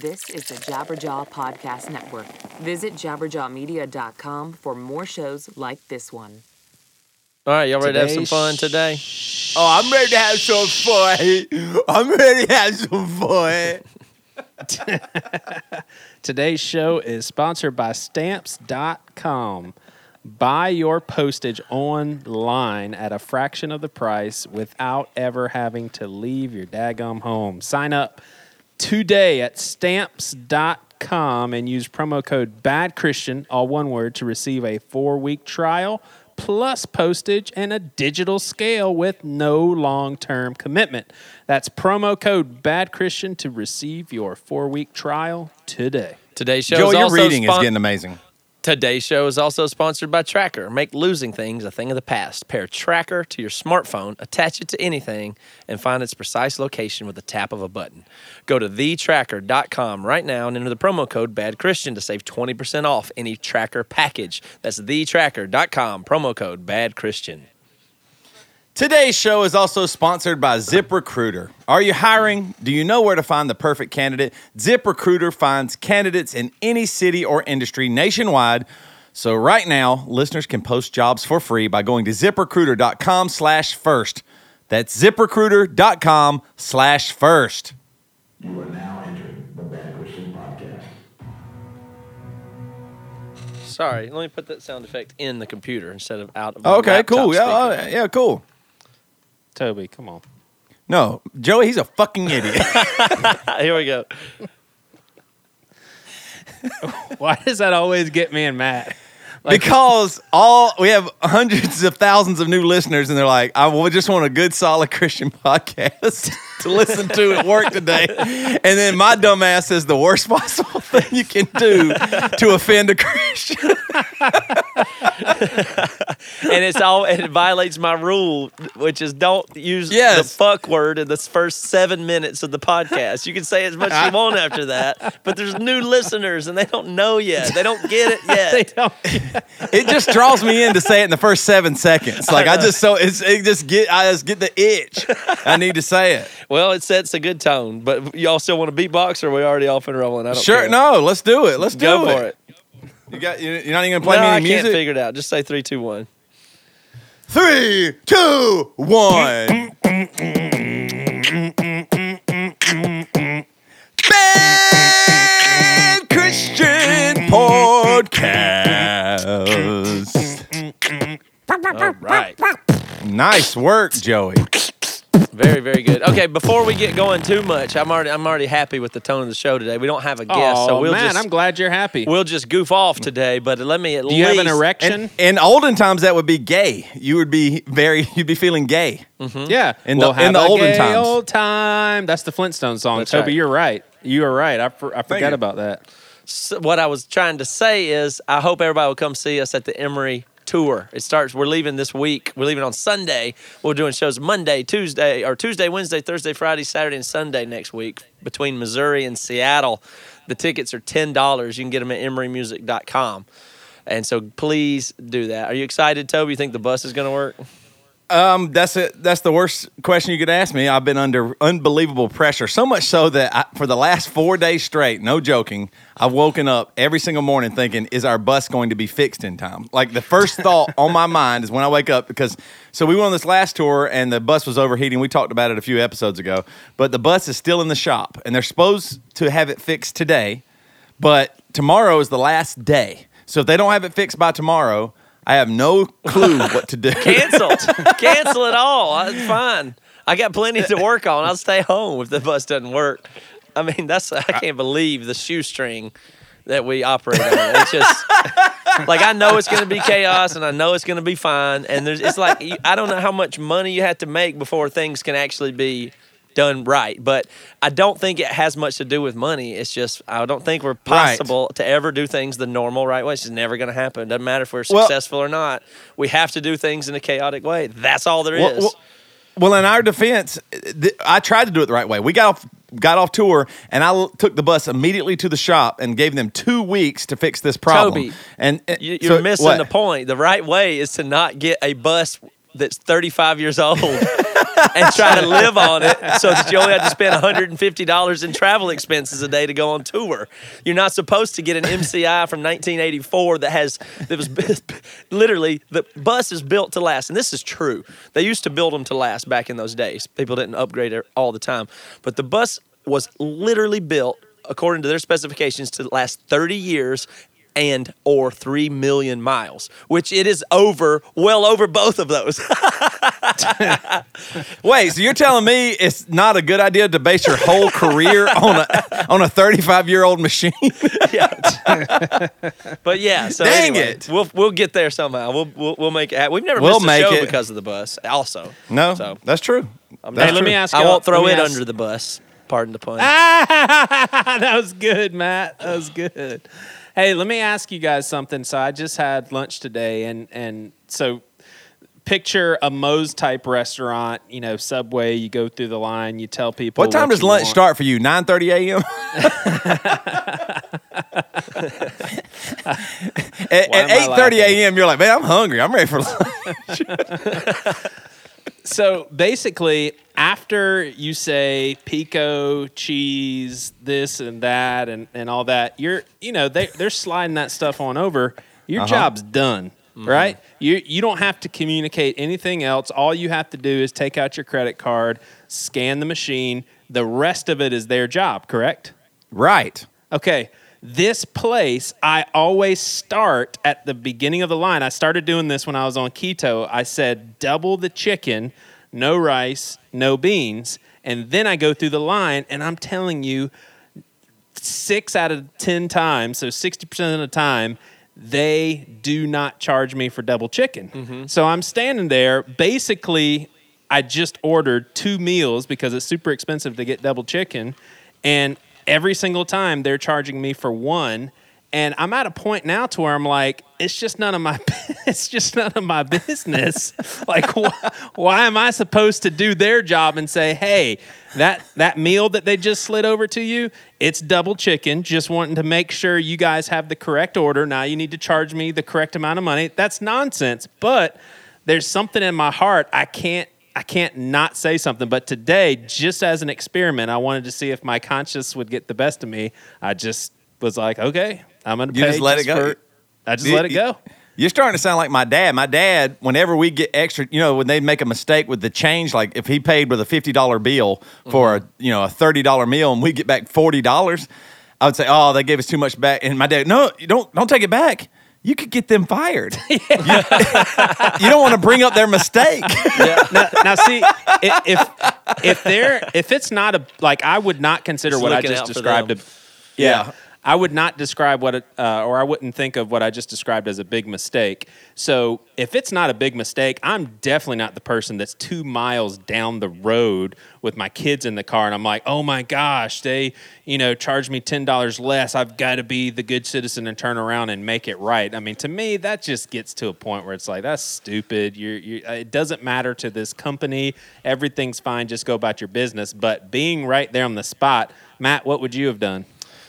This is the Jabberjaw Podcast Network. Visit jabberjawmedia.com for more shows like this one. All right, y'all ready to have some fun today? Oh, I'm ready to have some fun. I'm ready to have some fun. Today's show is sponsored by stamps.com. Buy your postage online at a fraction of the price without ever having to leave your daggum home. Sign up today at stamps.com and use promo code Bad Christian, all one word, to receive a four week trial plus postage and a digital scale with no long term commitment. That's promo code Bad Christian to receive your four week trial today. Today's show Joe, is your also reading is getting amazing. Today's show is also sponsored by Tracker. Make losing things a thing of the past. Pair Tracker to your smartphone, attach it to anything, and find its precise location with the tap of a button. Go to thetracker.com right now and enter the promo code Bad Christian to save 20% off any Tracker package. That's thetracker.com, promo code Bad Christian. Today's show is also sponsored by ZipRecruiter. Are you hiring? Do you know where to find the perfect candidate? ZipRecruiter finds candidates in any city or industry nationwide. So right now, listeners can post jobs for free by going to ziprecruiter.com slash first. That's ziprecruiter.com slash first. You are now entering the Bad Christian Podcast. Sorry, let me put that sound effect in the computer instead of out of my Okay, laptop cool. Yeah, speaker. yeah, cool. Toby, come on. No, Joey, he's a fucking idiot. Here we go. Why does that always get me and Matt? because all we have hundreds of thousands of new listeners, and they're like, "I just want a good, solid Christian podcast to listen to at work today." And then my dumb ass says the worst possible thing you can do to offend a Christian. and it's all and it violates my rule, which is don't use Yes. the fuck word in the first seven minutes of the podcast. You can say as much as you want after that, but there's new listeners and they don't know yet. They don't get it They yet. don't. It just draws me in to say it in the first seven seconds. Like I just so it's it just get I just get the itch. I need to say it. Well, it sets a good tone, but y'all still want to beatbox or are we already off and rolling? I don't Sure, care. no, let's do it. Let's Go do for it. You got you- you're not even gonna play no, me I any can't music. figure it out. Just say three, two, one. Three, two, one. Bad Christian Podcast. All right. Nice work, Joey. Very, very good. Okay, before we get going too much, I'm already I'm already happy with the tone of the show today. We don't have a guest, oh so we'll man, just I'm glad you're happy. we'll just goof off today. But let me at Do you have an erection? And in olden times, that would be gay. You would be very, you'd be feeling gay. Mm-hmm. yeah, In we'll the- in the a olden gay times. old time. That's the Flintstone song. That's Toby, right. you're right. You are right. I, for, I forgot about that. S- what I was trying to say is I hope everybody will come see us at the Emery tour. It starts we're leaving this week. We're leaving on Sunday. We're doing shows Monday, Tuesday, or Tuesday, Wednesday, Thursday, Friday, Saturday, and Sunday next week between Missouri and Seattle. The tickets are $10. You can get them at emerymusic.com. And so please do that. Are you excited, Toby? You think the bus is going to work? Um, that's it. That's the worst question you could ask me. I've been under unbelievable pressure, so much so that I, for the last four days straight, no joking, I've woken up every single morning thinking, "Is our bus going to be fixed in time?" Like the first thought on my mind is when I wake up because so we went on this last tour and the bus was overheating. We talked about it a few episodes ago, but the bus is still in the shop and they're supposed to have it fixed today, but tomorrow is the last day. So if they don't have it fixed by tomorrow. I have no clue what to do. Canceled. Cancel it all. It's fine. I got plenty to work on. I'll stay home if the bus doesn't work. I mean, that's I can't believe the shoestring that we operate on. It's just like I know it's going to be chaos and I know it's going to be fine. And there's it's like I don't know how much money you have to make before things can actually be done right. But I don't think it has much to do with money. It's just I don't think we're possible to ever do things the normal right way. It's just never going to happen. Doesn't matter if we're Well- successful or not. We have to do things in a chaotic way. That's all there is. Well, well, well, in our defense, th- I tried to do it the right way. We got off got off tour, and I l- took the bus immediately to the shop and gave them two weeks to fix this problem. Toby, and uh, You- so- You're missing what? the point. The right way is to not get a bus that's 35 years old and try to live on it so that you only have to spend $150 in travel expenses a day to go on tour. You're not supposed to get an MCI from 1984 that has that was literally the bus is built to last, and this is true. They used to build them to last back in those days. People didn't upgrade it all the time, but the bus was literally built according to their specifications to last 30 years and or 3 million miles which it is over well over both of those Wait, so you're telling me it's not a good idea to base your whole career on a on a 35 year old machine? but yeah so Dang anyway, it. we'll we'll get there somehow we'll we'll, we'll make it happen. we've never We'll missed a make show it. because of the bus also no, So- that's true. I'm That's Hey, let me ask I y'all- won't throw it ask- under the bus pardon the pun that was good, Matt. That was good. Hey, let me ask you guys something. So I just had lunch today, and and so picture a Moe's type restaurant. You know, Subway. You go through the line. You tell people. What time does you lunch want. start for you? 9:30 a.m. at am at I 8:30 a.m. You're like, man, I'm hungry. I'm ready for lunch. So basically, after you say pico cheese, this and that, and, and all that, you're you know they they're sliding that stuff on over. Your Uh-huh. job's done, right? You you don't have to communicate anything else. All you have to do is take out your credit card, scan the machine. The rest of it is their job, correct? Right. Okay, this place, I always start at the beginning of the line. I started doing this when I was on keto. I said double the chicken, no rice, no beans. And then I go through the line, and I'm telling you, six out of 10 times, so 60% of the time, they do not charge me for double chicken. Mm-hmm. So I'm standing there. Basically, I just ordered two meals because it's super expensive to get double chicken. And every single time they're charging me for one. And I'm at a point now to where I'm like, it's just none of my, it's just none of my business. like, wh- why am I supposed to do their job and say, hey, that that meal that they just slid over to you, it's double chicken. Just wanting to make sure you guys have the correct order. Now you need to charge me the correct amount of money. That's nonsense. But there's something in my heart I can't I can't not say something. But today, just as an experiment, I wanted to see if my conscience would get the best of me. I just was like, okay, I'm gonna You pay just let it go. for- I just You- let it go. You're starting to sound like my dad. My dad, whenever we get extra, you know, when they make a mistake with the change, like if he paid with a fifty dollar bill for a mm-hmm. you know a thirty dollar meal and we get back forty dollars, I would say, "Oh, they gave us too much back." And my dad, "No, you don't don't take it back. You could get them fired. you, you don't want to bring up their mistake." now, now see if if they're if it's not a like I would not consider Just what I just out for described. them. A, yeah, Yeah. I would not describe what it, uh, or I wouldn't think of what I just described as a big mistake. So if it's not a big mistake, I'm definitely not the person that's two miles down the road with my kids in the car, and I'm like, oh my gosh, they you know charged me ten dollars less. I've got to be the good citizen and turn around and make it right. I mean, to me, that just gets to a point where it's like that's stupid. You're, you it doesn't matter to this company. Everything's fine. Just go about your business. But being right there on the spot, Matt, what would you have done?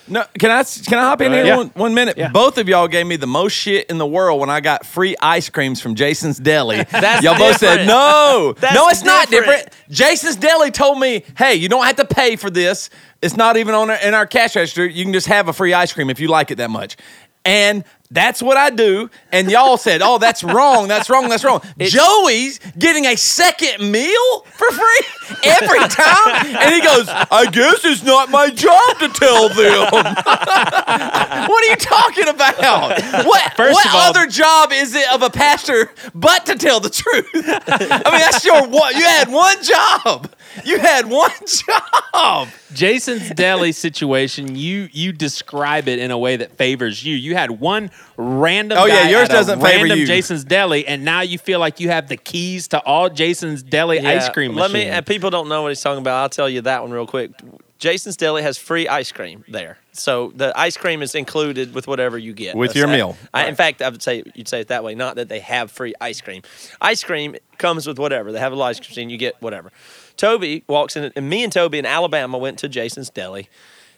No, can I can I hop in Go here ahead. one, one minute? Yeah. Both of y'all gave me the most shit in the world when I got free ice creams from Jason's Deli. That's y'all both said no, That's no, it's not different. different. Jason's Deli told me, hey, you don't have to pay for this. It's not even on our, in our cash register. You can just have a free ice cream if you like it that much. And that's what I do. And y'all said, oh, that's wrong. That's wrong. That's wrong. Joey's getting a second meal for free every time. And he goes, I guess it's not my job to tell them. what are you talking about? What, First what of all- other job is it of a pastor but to tell the truth? I mean, that's your one. You had one job. You had one job. Jason's deli situation, you you describe it in a way that favors you. You had one random Oh, yeah, yours at doesn't favor random you. Jason's deli, and now you feel like you have the keys to all Jason's deli ice Yeah, cream Let me. And uh, people don't know what he's talking about. I'll tell you that one real quick. Jason's Deli has free ice cream there, so the ice cream is included with whatever you get With That's your that. meal. I, in fact, I would say you'd say it that way. Not that they have free ice cream. Ice cream comes with whatever. They have a little ice cream, you get whatever. Toby walks in, and me and Toby in Alabama went to Jason's Deli.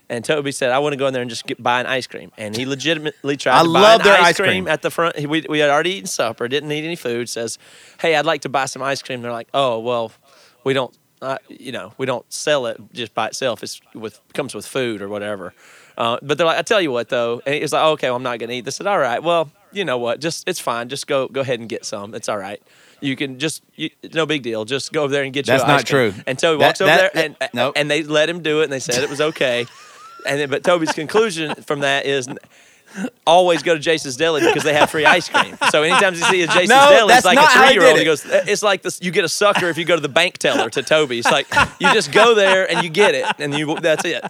And Toby said, "I want to go in there and just get, buy an ice cream." And he legitimately tried I to buy love an their ice, ice cream, cream. at the front. We, we had already eaten supper, didn't need any food. Says, "Hey, I'd like to buy some ice cream." They're like, "Oh, well, We don't, uh, you know, we don't sell it just by itself. It's with comes with food or whatever. Uh, but they're like, I tell you what though, and it's like, okay, well, I'm not gonna eat. They said, all right, well, you know what, just it's fine. Just go go ahead and get some. It's all right. You can just you, no big deal. Just go over there and get That's you. not ice cream. true. And Toby That- walks over that- there and that- nope. and they let him do it, and they said it was okay. And then, but Toby's conclusion from that is always go to Jason's Deli because they have free ice cream. So anytime you see a Jason's No, Deli, it's like a three year old. did He goes, uh, it's like this. You get a sucker if you go to the bank teller to Toby. It's like you just go there and you get it, and you that's it.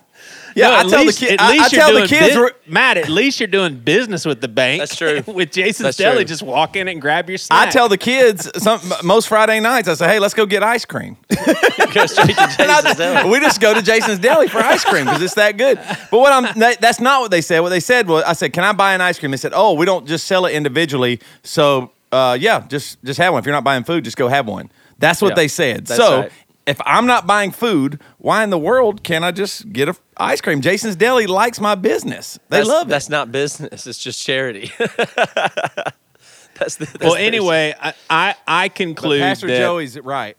Yeah, No, I tell least, the kids. at I, least I tell the kids. Matt, at least you're doing business with the bank. That's true. with Jason's That's Deli, just walk in and grab your snack. I tell the kids some most Friday nights. I say, "Hey, let's go get ice cream." Go straight to Jason's Deli. we just go to Jason's Deli for ice cream because it's that good. But what I'm that- that's not what they said. What they said was, I said, "Can I buy an ice cream?" They said, "Oh, we don't just sell it individually. So, uh, yeah, just just have one. If you're not buying food, just go have one." That's what Yeah, they said. that's so. right. If I'm not buying food, why in the world can't I just get a f- ice cream? Jason's Deli likes my business. They That's, love it. That's not business. It's just charity. that's the, that's well, anyway, I I, I But conclude Pastor that Joey's right.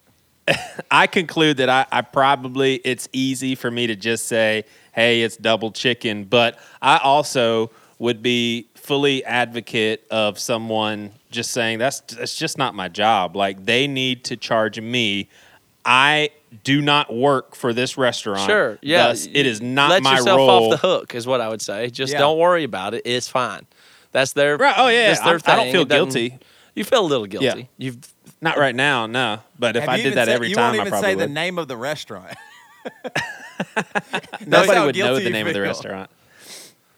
I conclude that I, I probably it's easy for me to just say, "Hey, it's double chicken," but I also would be fully advocate of someone just saying that's that's just not my job. Like they need to charge me. I do not work for this restaurant. Sure. Yeah. Thus, it is not Let my yourself role. off the hook is what I would say. Just Yeah. don't worry about it. It's fine. That's their. Right. Oh yeah. That's their I, I don't feel guilty. You feel a little guilty. Yeah. You've Not right now, no. But if Have I you did even that said- every you time, won't I even probably say the would. name of the restaurant. Nobody would know the you name of the restaurant.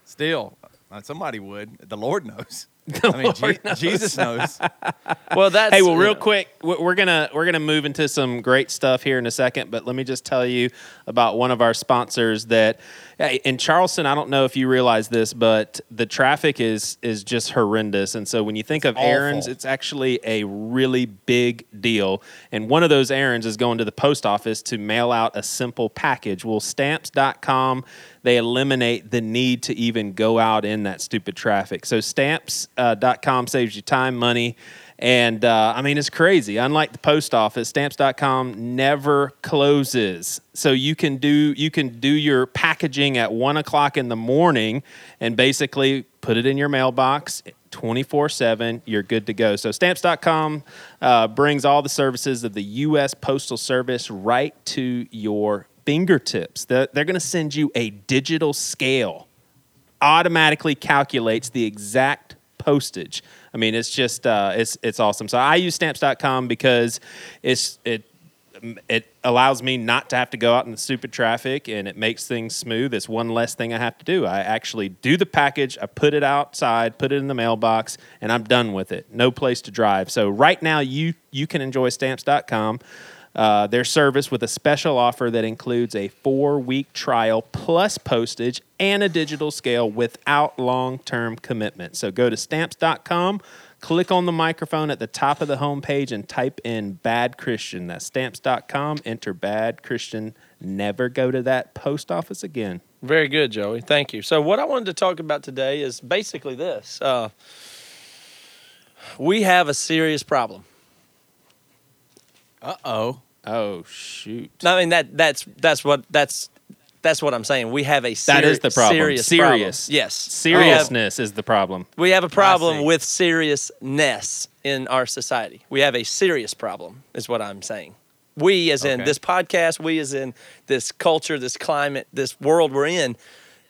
Still, uh, somebody would. The Lord knows. I mean, Je- Jesus knows. well. That's Hey, well, real quick, we- we're gonna we're gonna move into some great stuff here in a second, but let me just tell you about one of our sponsors that in Charleston. I don't know if you realize this, but the traffic is is just horrendous, and so when you think of awful. errands, it's actually a really big deal. And one of those errands is going to the post office to mail out a simple package. Well, Stamps.com they eliminate the need to even go out in that stupid traffic. So Stamps.com saves you time, money. And uh, I mean, it's crazy. Unlike the post office, stamps.com never closes. So you can do you can do your packaging at one o'clock in the morning and basically put it in your mailbox 24 7. You're good to go. So stamps.com uh, brings all the services of the U.S. Postal Service right to your fingertips. They're, they're going to send you a digital scale automatically calculates the exact postage. I mean, it's just uh, it's it's awesome. So I use stamps.com because it's it it allows me not to have to go out in the stupid traffic and it makes things smooth. It's one less thing I have to do. I actually do the package, I put it outside, put it in the mailbox, and I'm done with it. No place to drive. So right now you you can enjoy stamps.com. Uh, their service with a special offer that includes a four week trial plus postage and a digital scale without long term commitment. So go to stamps.com, click on the microphone at the top of the homepage, and type in bad Christian. That's stamps.com, enter bad Christian. Never go to that post office again. Very good, Joey. Thank you. So, what I wanted to talk about today is basically this: uh, we have a serious problem. Uh oh. Oh, shoot. I mean that that's that's what that's that's what I'm saying. We have a seri- That is the problem. Serious, Serious. problem. Yes, Seriousness is the problem. We have a problem with seriousness in our society. We have a serious problem, is what I'm saying. We, as in this podcast, we, as in this culture, this climate, this world we're in,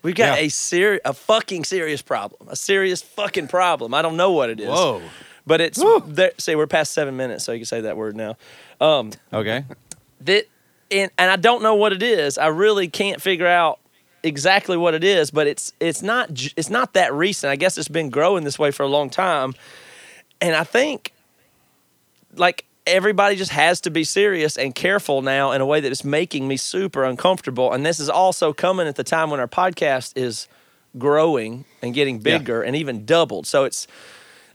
we've got Yeah. a ser- a fucking serious problem, a serious fucking problem. I don't know what it is. Whoa. But it's there, say we're past seven minutes, so you can say that word now. Um, okay. That and and I don't know what it is. I really can't figure out exactly what it is, but it's it's not it's not that recent. I guess it's been growing this way for a long time. And I think like everybody just has to be serious and careful now in a way that is making me super uncomfortable. And this is also coming at the time when our podcast is growing and getting bigger and even doubled. So it's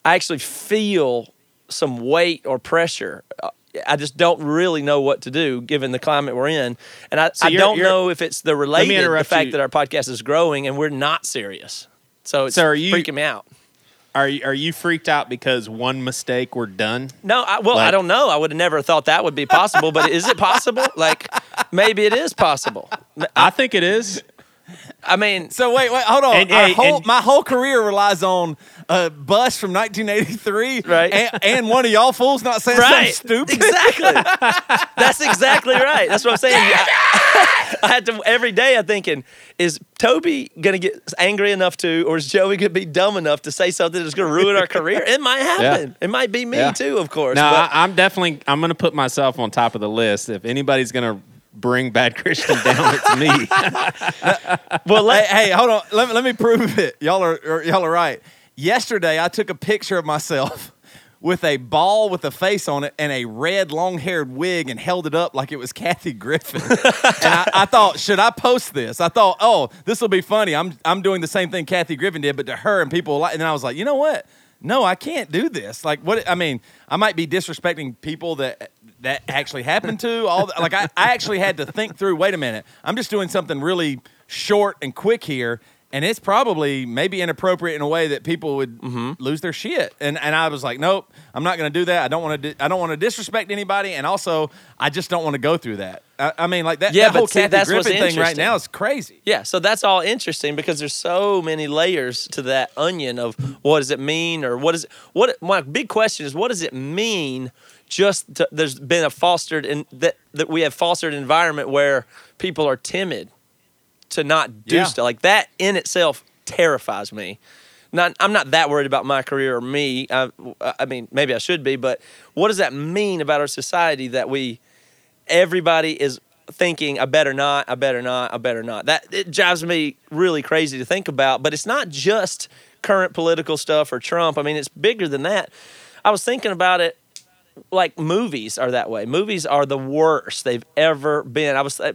I actually feel some weight or pressure. Uh, I just don't really know what to do given the climate we're in, and I, So I don't you're- know if it's the related the fact you. that our podcast is growing and we're not serious. So it's So are you- freaking me out. Are you, are you freaked out because one mistake we're done? No, I, well, I don't know. I would have never thought that would be possible, but is it possible? Like, maybe it is possible. I think it is. I mean, So wait, wait, hold on. And- Our hey, whole, and- my whole career relies on a bus from 1983, Right. And, and one of y'all fools not saying right? something stupid. Exactly. That's exactly right. That's what I'm saying. I, I had to every day. I'm thinking, is Toby gonna get angry enough to, or is Joey gonna be dumb enough to say something that's gonna ruin our career? It might happen. It might be me Yeah. too, of course. No, but I, I'm definitely. I'm going to put myself on top of the list. If anybody's going to bring bad Christian down, it's me. well, hey, let, hey, hold on. Let, me- let me prove it. Y'all are or y'all are right. Yesterday, I took a picture of myself with a ball with a face on it and a red long-haired wig and held it up like it was Kathy Griffin. and I, I thought, should I post this? I thought, oh, this will be funny. I'm I'm doing the same thing Kathy Griffin did, but to her and people like. And then I was like, you know what? No, I can't do this. Like, what? I mean, I might be disrespecting people that that actually happened to. All the, like, I, I actually had to think through. Wait a minute. I'm just doing something really short and quick here, and it's probably maybe inappropriate in a way that people would mm-hmm. lose their shit. And and I was like, nope, I'm not going to do that. I don't want to. Di- I don't want to disrespect anybody, and also I just don't want to go through that. I, I mean, like that. Yeah, that but whole see, Kathy Griffin thing right now is crazy. Yeah, so that's all interesting because there's so many layers to that onion of what does it mean or what is it, what my big question is what does it mean just to, there's been a fostered in that that we have fostered environment where people are timid to not do Yeah. stuff like that in itself terrifies me. Not, I'm not that worried about my career or me. I, I mean, maybe I should be, but what does that mean about our society that we everybody is thinking I better not, I better not, I better not. That it drives me really crazy to think about, but it's not just current political stuff or Trump. I mean, it's bigger than that. I was thinking about it like movies are that way. Movies are the worst they've ever been. I was I,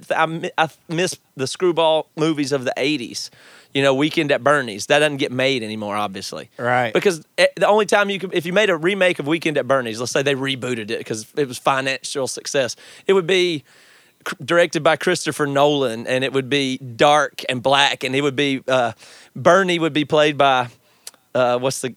I miss the screwball movies of the 80s. You know, Weekend at Bernie's. That doesn't get made anymore, obviously. Right. Because eh, the only time you could, if you made a remake of Weekend at Bernie's, let's say they rebooted it because it was financial success, it would be directed by Christopher Nolan and it would be dark and black and it would be, uh, Bernie would be played by, uh, what's the,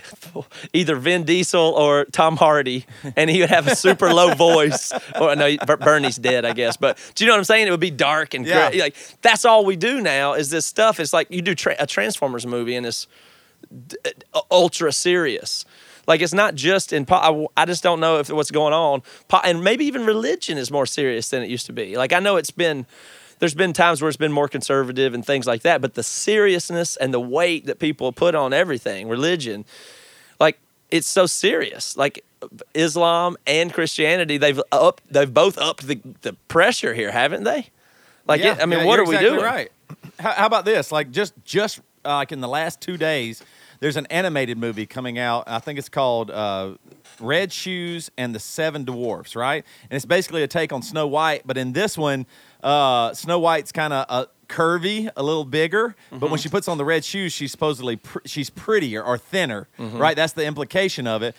either Vin Diesel or Tom Hardy, and he would have a super low voice. Or no, Ber- Bernie's dead, I guess. But do you know what I'm saying? It would be dark and Yeah. gray. like that's all we do now is this stuff. It's like you do tra- a Transformers movie and it's d- uh, ultra serious. Like it's not just in. Po- I, I just don't know if what's going on. Po- and maybe even religion is more serious than it used to be. Like I know it's been. There's been times where it's been more conservative and things like that, but the seriousness and the weight that people put on everything, religion, like it's so serious. Like Islam and Christianity, they've up, they've both upped the, the pressure here, haven't they? Like, Yeah, it, I mean, yeah, what are we exactly doing? Right. How, how about this? Like just just uh, like in the last two days, there's an animated movie coming out. I think it's called uh, Red Shoes and the Seven Dwarfs. Right, and it's basically a take on Snow White, but in this one, uh, Snow White's kind of uh, curvy, a little bigger, but Mm-hmm. when she puts on the red shoes, she's supposedly pr- she's prettier or thinner. Mm-hmm. Right, that's the implication of it.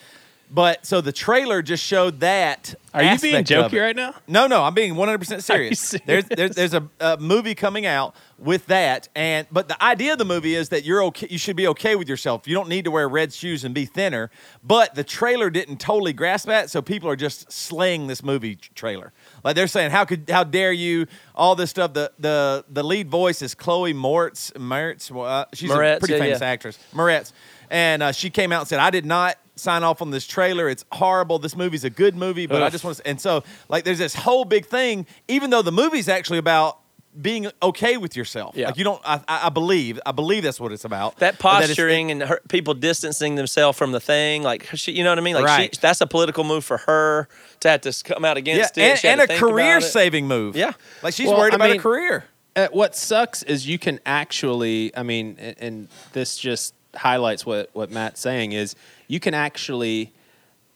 But so the trailer just showed that. Are you being jokey right now? No, no, I'm being 100% serious. serious? There's, there's there's a, a movie coming out with that, and but the idea of the movie is that you're okay. You should be okay with yourself. You don't need to wear red shoes and be thinner. But the trailer didn't totally grasp that, so people are just slaying this movie trailer. Like they're saying, how could how dare you? All this stuff. The the the lead voice is Chloe Moritz. Moritz. Uh, she's Moretz, a pretty yeah, famous yeah. actress. Moretz, and uh, she came out and said, I did not sign off on this trailer. It's horrible. This movie's a good movie, but I just want to. And so, like, there's this whole big thing, even though the movie's actually about being okay with yourself. Yeah. Like, you don't, I, I I believe, I believe that's what it's about. That But it's- posturing and her, people distancing themselves from the thing, like she, you know what I mean? Like Right. she, that's a political move for her to have to come out yeah, against it. and, and a career saving move. Yeah. Like, she's Well, worried I about mean- a career. Uh, what sucks is you can actually, I mean, and, and this just highlights what, what Matt's saying is you can actually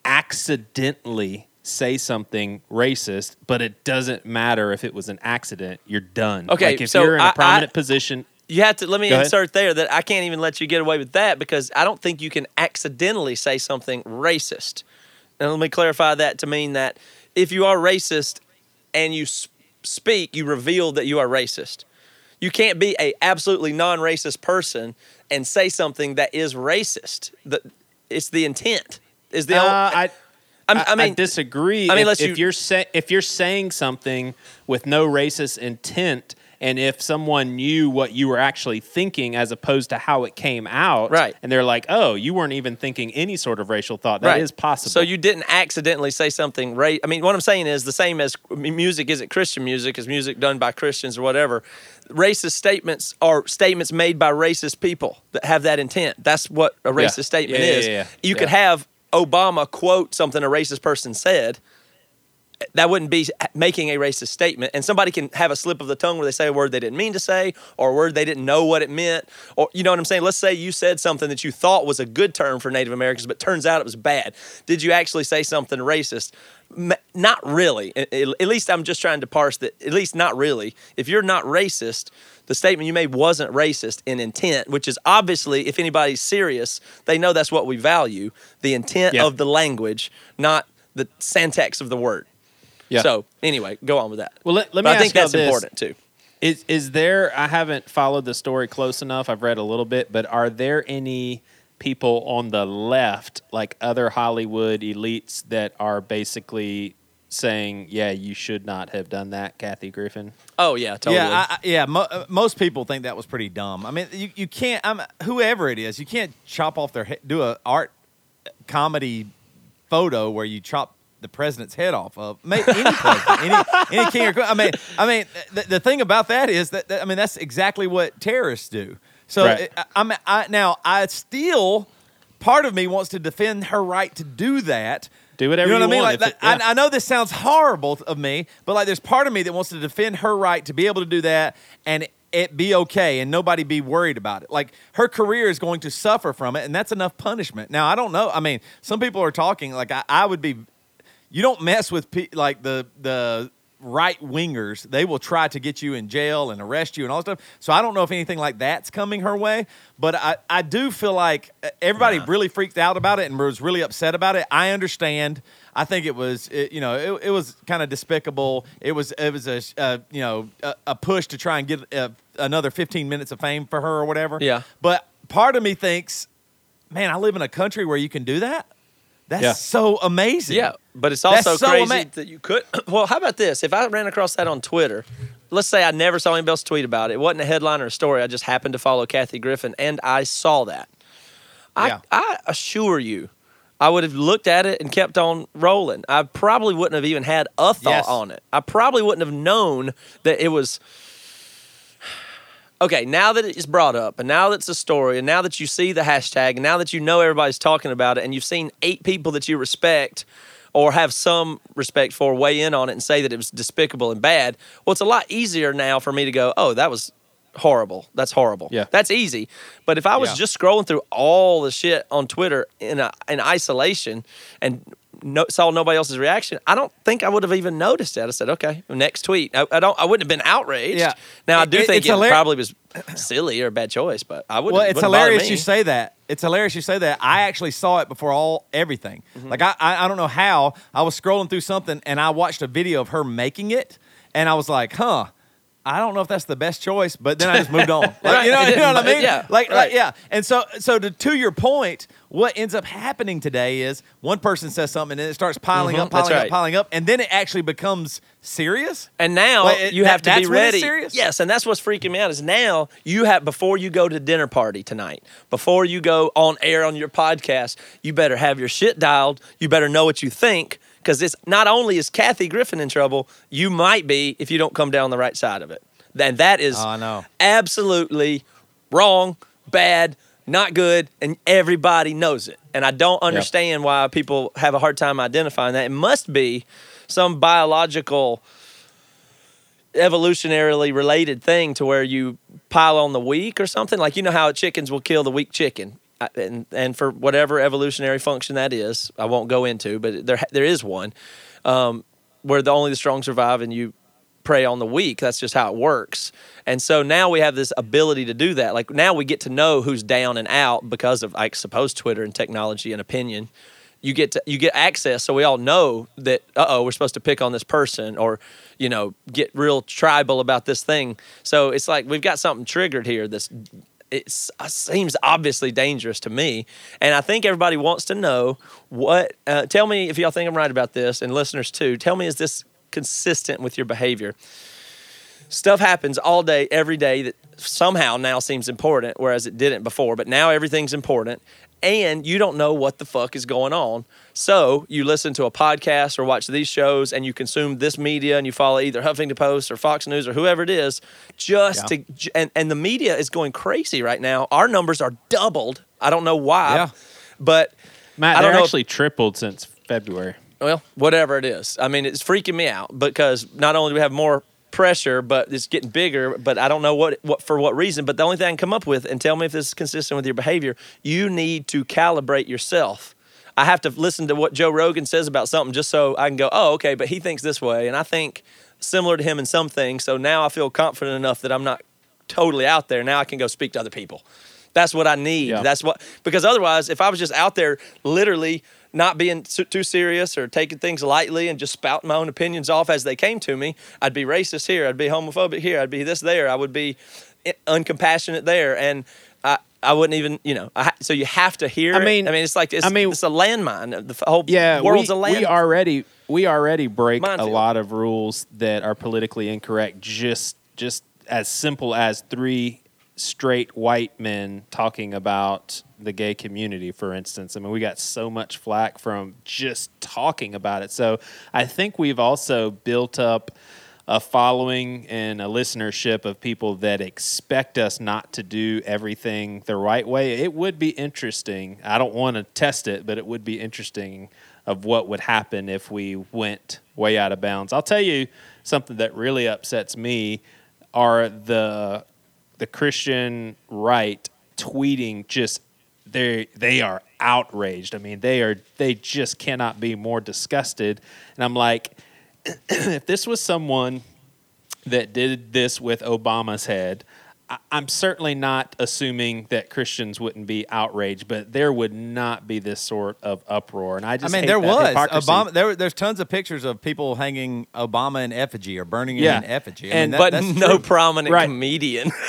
accidentally say something racist, but it doesn't matter if it was an accident. You're done. Okay, like if so you're in a prominent position, You have to let me insert there that I can't even let you get away with that because I don't think you can accidentally say something racist. And let me clarify that to mean that if you are racist and you speak, you reveal that you are racist. You can't be a absolutely non-racist person and say something that is racist. The, it's the intent. Is the Uh, I, I, I mean- disagree. I mean, if, if you- you're say, if you're saying something with no racist intent, and if someone knew what you were actually thinking as opposed to how it came out, Right. and they're like, "Oh, you weren't even thinking any sort of racial thought." Right. That is possible. So you didn't accidentally say something right. I mean, what I'm saying is the same as music isn't Christian music, is music done by Christians or whatever. Racist statements are statements made by racist people that have that intent. That's what a racist statement Yeah, yeah, is. yeah, yeah. You could have Obama quote something a racist person said. That wouldn't be making a racist statement. And somebody can have a slip of the tongue where they say a word they didn't mean to say or a word they didn't know what it meant. Or, you know what I'm saying? Let's say you said something that you thought was a good term for Native Americans, but turns out it was bad. Did you actually say something racist? Not really. At least I'm just trying to parse that. At least not really. If you're not racist, the statement you made wasn't racist in intent, which is obviously, if anybody's serious, they know that's what we value the intent Yeah. of the language, not the syntax of the word. Yeah. So anyway, go on with that. Well, let- let But me I think ask y'all that's this. important too. Is is there? I haven't followed the story close enough. I've read a little bit, but are there any people on the left, like other Hollywood elites, that are basically saying, "Yeah, you should not have done that, Kathy Griffin"? Oh yeah, totally. Yeah, I, I, yeah. Mo- uh, most people think that was pretty dumb. I mean, you, you can't. I'm whoever it is. You can't chop off their head. Do a art comedy photo where you chop the president's head off of any president, any, any king or queen. I mean, I mean, the, the thing about that is that, that I mean that's exactly what terrorists do. So Right. I, I'm I, now I still part of me wants to defend her right to do that. Do whatever you know you what I mean. want Like that, it- yeah. I, I know this sounds horrible of me, but like there's part of me that wants to defend her right to be able to do that and it be okay and nobody be worried about it. Like her career is going to suffer from it, and that's enough punishment. Now I don't know. I mean, some people are talking like I, I would be. You don't mess with pe- like the the right wingers. They will try to get you in jail and arrest you and all that stuff. So I don't know if anything like that's coming her way, but I, I do feel like uh, everybody really freaked out about it and was really upset about it. I understand. I think it was, it, you know, it, it was kind of despicable. It was, it was a, uh, you know, a, a push to try and get uh, another 15 minutes of fame for her or whatever. Yeah. But part of me thinks, man, I live in a country where you can do that. That's Yeah. so amazing. Yeah, but it's also so crazy ama- that you could. Well, how about this? If I ran across that on Twitter, let's say I never saw anybody else tweet about it. It wasn't a headline or a story. I just happened to follow Kathy Griffin, and I saw that. I, Yeah. I assure you, I would have looked at it and kept on rolling. I probably wouldn't have even had a thought Yes. on it. I probably wouldn't have known that it was. Okay, now that it's brought up, and now that it's a story, and now that you see the hashtag, and now that you know everybody's talking about it, and you've seen eight people that you respect or have some respect for weigh in on it and say that it was despicable and bad, well, it's a lot easier now for me to go, oh, that was horrible. That's horrible. Yeah. That's easy. But if I was Yeah. just scrolling through all the shit on Twitter in, a, in isolation and no, saw nobody else's reaction, I don't think I would have even noticed it. I said, okay, next tweet. I, I don't. I wouldn't have been outraged. Yeah. Now I do it- think it hilar- probably was silly or a bad choice, but I wouldn't. Well, it's wouldn't hilarious you say that. It's hilarious you say that. I actually saw it before all everything. Mm-hmm. Like I, I, I don't know how I was scrolling through something and I watched a video of her making it, and I was like, huh. I don't know if that's the best choice, but then I just moved on. Like, Right, you know, you know what I mean? yeah, like, right. like, yeah. And so, so to, to your point, what ends up happening today is one person says something and then it starts piling Mhm, up, piling up, piling up, and then it actually becomes serious. And now Like, it- you that- have to be that's when it's ready. serious? Yes, and that's what's freaking me out is now you have before you go to dinner party tonight, before you go on air on your podcast, you better have your shit dialed. You better know what you think because it's not only is Kathy Griffin in trouble, you might be if you don't come down the right side of it. And that is Oh, know. absolutely wrong, bad, not good, and everybody knows it. And I don't understand why people have a hard time identifying that. It must be some biological evolutionarily related thing to where you pile on the weak or something like you know how chickens will kill the weak chicken and and for whatever evolutionary function that is I won't go into but there there is one um, where the only the strong survive and you prey on the weak. That's just how it works. And so now we have this ability to do that. Like now we get to know who's down and out because of I suppose Twitter and technology and opinion. You get to, you get access, so we all know that uh oh, we're supposed to pick on this person or you know get real tribal about this thing. So it's like we've got something triggered here that's it seems obviously dangerous to me. And I think everybody wants to know what. Uh, tell me if y'all think I'm right about this, and listeners too. Tell me, is this consistent with your behavior? Stuff happens all day, every day that somehow now seems important, whereas it didn't before. But now everything's important, and you don't know what the fuck is going on. So you listen to a podcast or watch these shows and you consume this media and you follow either Huffington Post or Fox News or whoever it is just Yeah. to, and, and the media is going crazy right now. Our numbers are doubled. I don't know why, Yeah. but Matt, I don't they're know if- actually tripled since February. well, whatever it is. I mean, it's freaking me out because not only do we have more pressure, but it's getting bigger. But I don't know what, what for what reason. But the only thing I can come up with, and tell me if this is consistent with your behavior, you need to calibrate yourself. I have to listen to what Joe Rogan says about something just so I can go, oh, okay, but he thinks this way, and I think similar to him in some things. So now I feel confident enough that I'm not totally out there. Now I can go speak to other people. That's what I need. Yeah. That's what because otherwise, if I was just out there literally not being too serious or taking things lightly and just spouting my own opinions off as they came to me, I'd be racist here, I'd be homophobic here, I'd be this there, I would be eh, uncompassionate there, and I I wouldn't even you know. I, so you have to hear. I it. mean- I mean, it's like it's, I mean- it's a landmine. The whole Yeah, world's we, a land. we already we already break Minefield. a lot of rules that are politically incorrect. Just just as simple as three straight white men talking about the gay community, for instance. I mean, we got so much flack from just talking about it. So I think we've also built up a following and a listenership of people that expect us not to do everything the right way. It would be interesting. I don't want to test it, but it would be interesting of what would happen if we went way out of bounds. I'll tell you something that really upsets me are the the Christian right tweeting just they they are outraged. I mean, they are they just cannot be more disgusted. And I'm like, if this was someone that did this with Obama's head, I'm certainly not assuming that Christians wouldn't be outraged, but there would not be this sort of uproar. And I I just mean, hate there that was hypocrisy. Obama. There, there's tons of pictures of people hanging Obama in effigy or burning him Yeah. in effigy. I And- mean, that, but that's no true. prominent Right. comedian.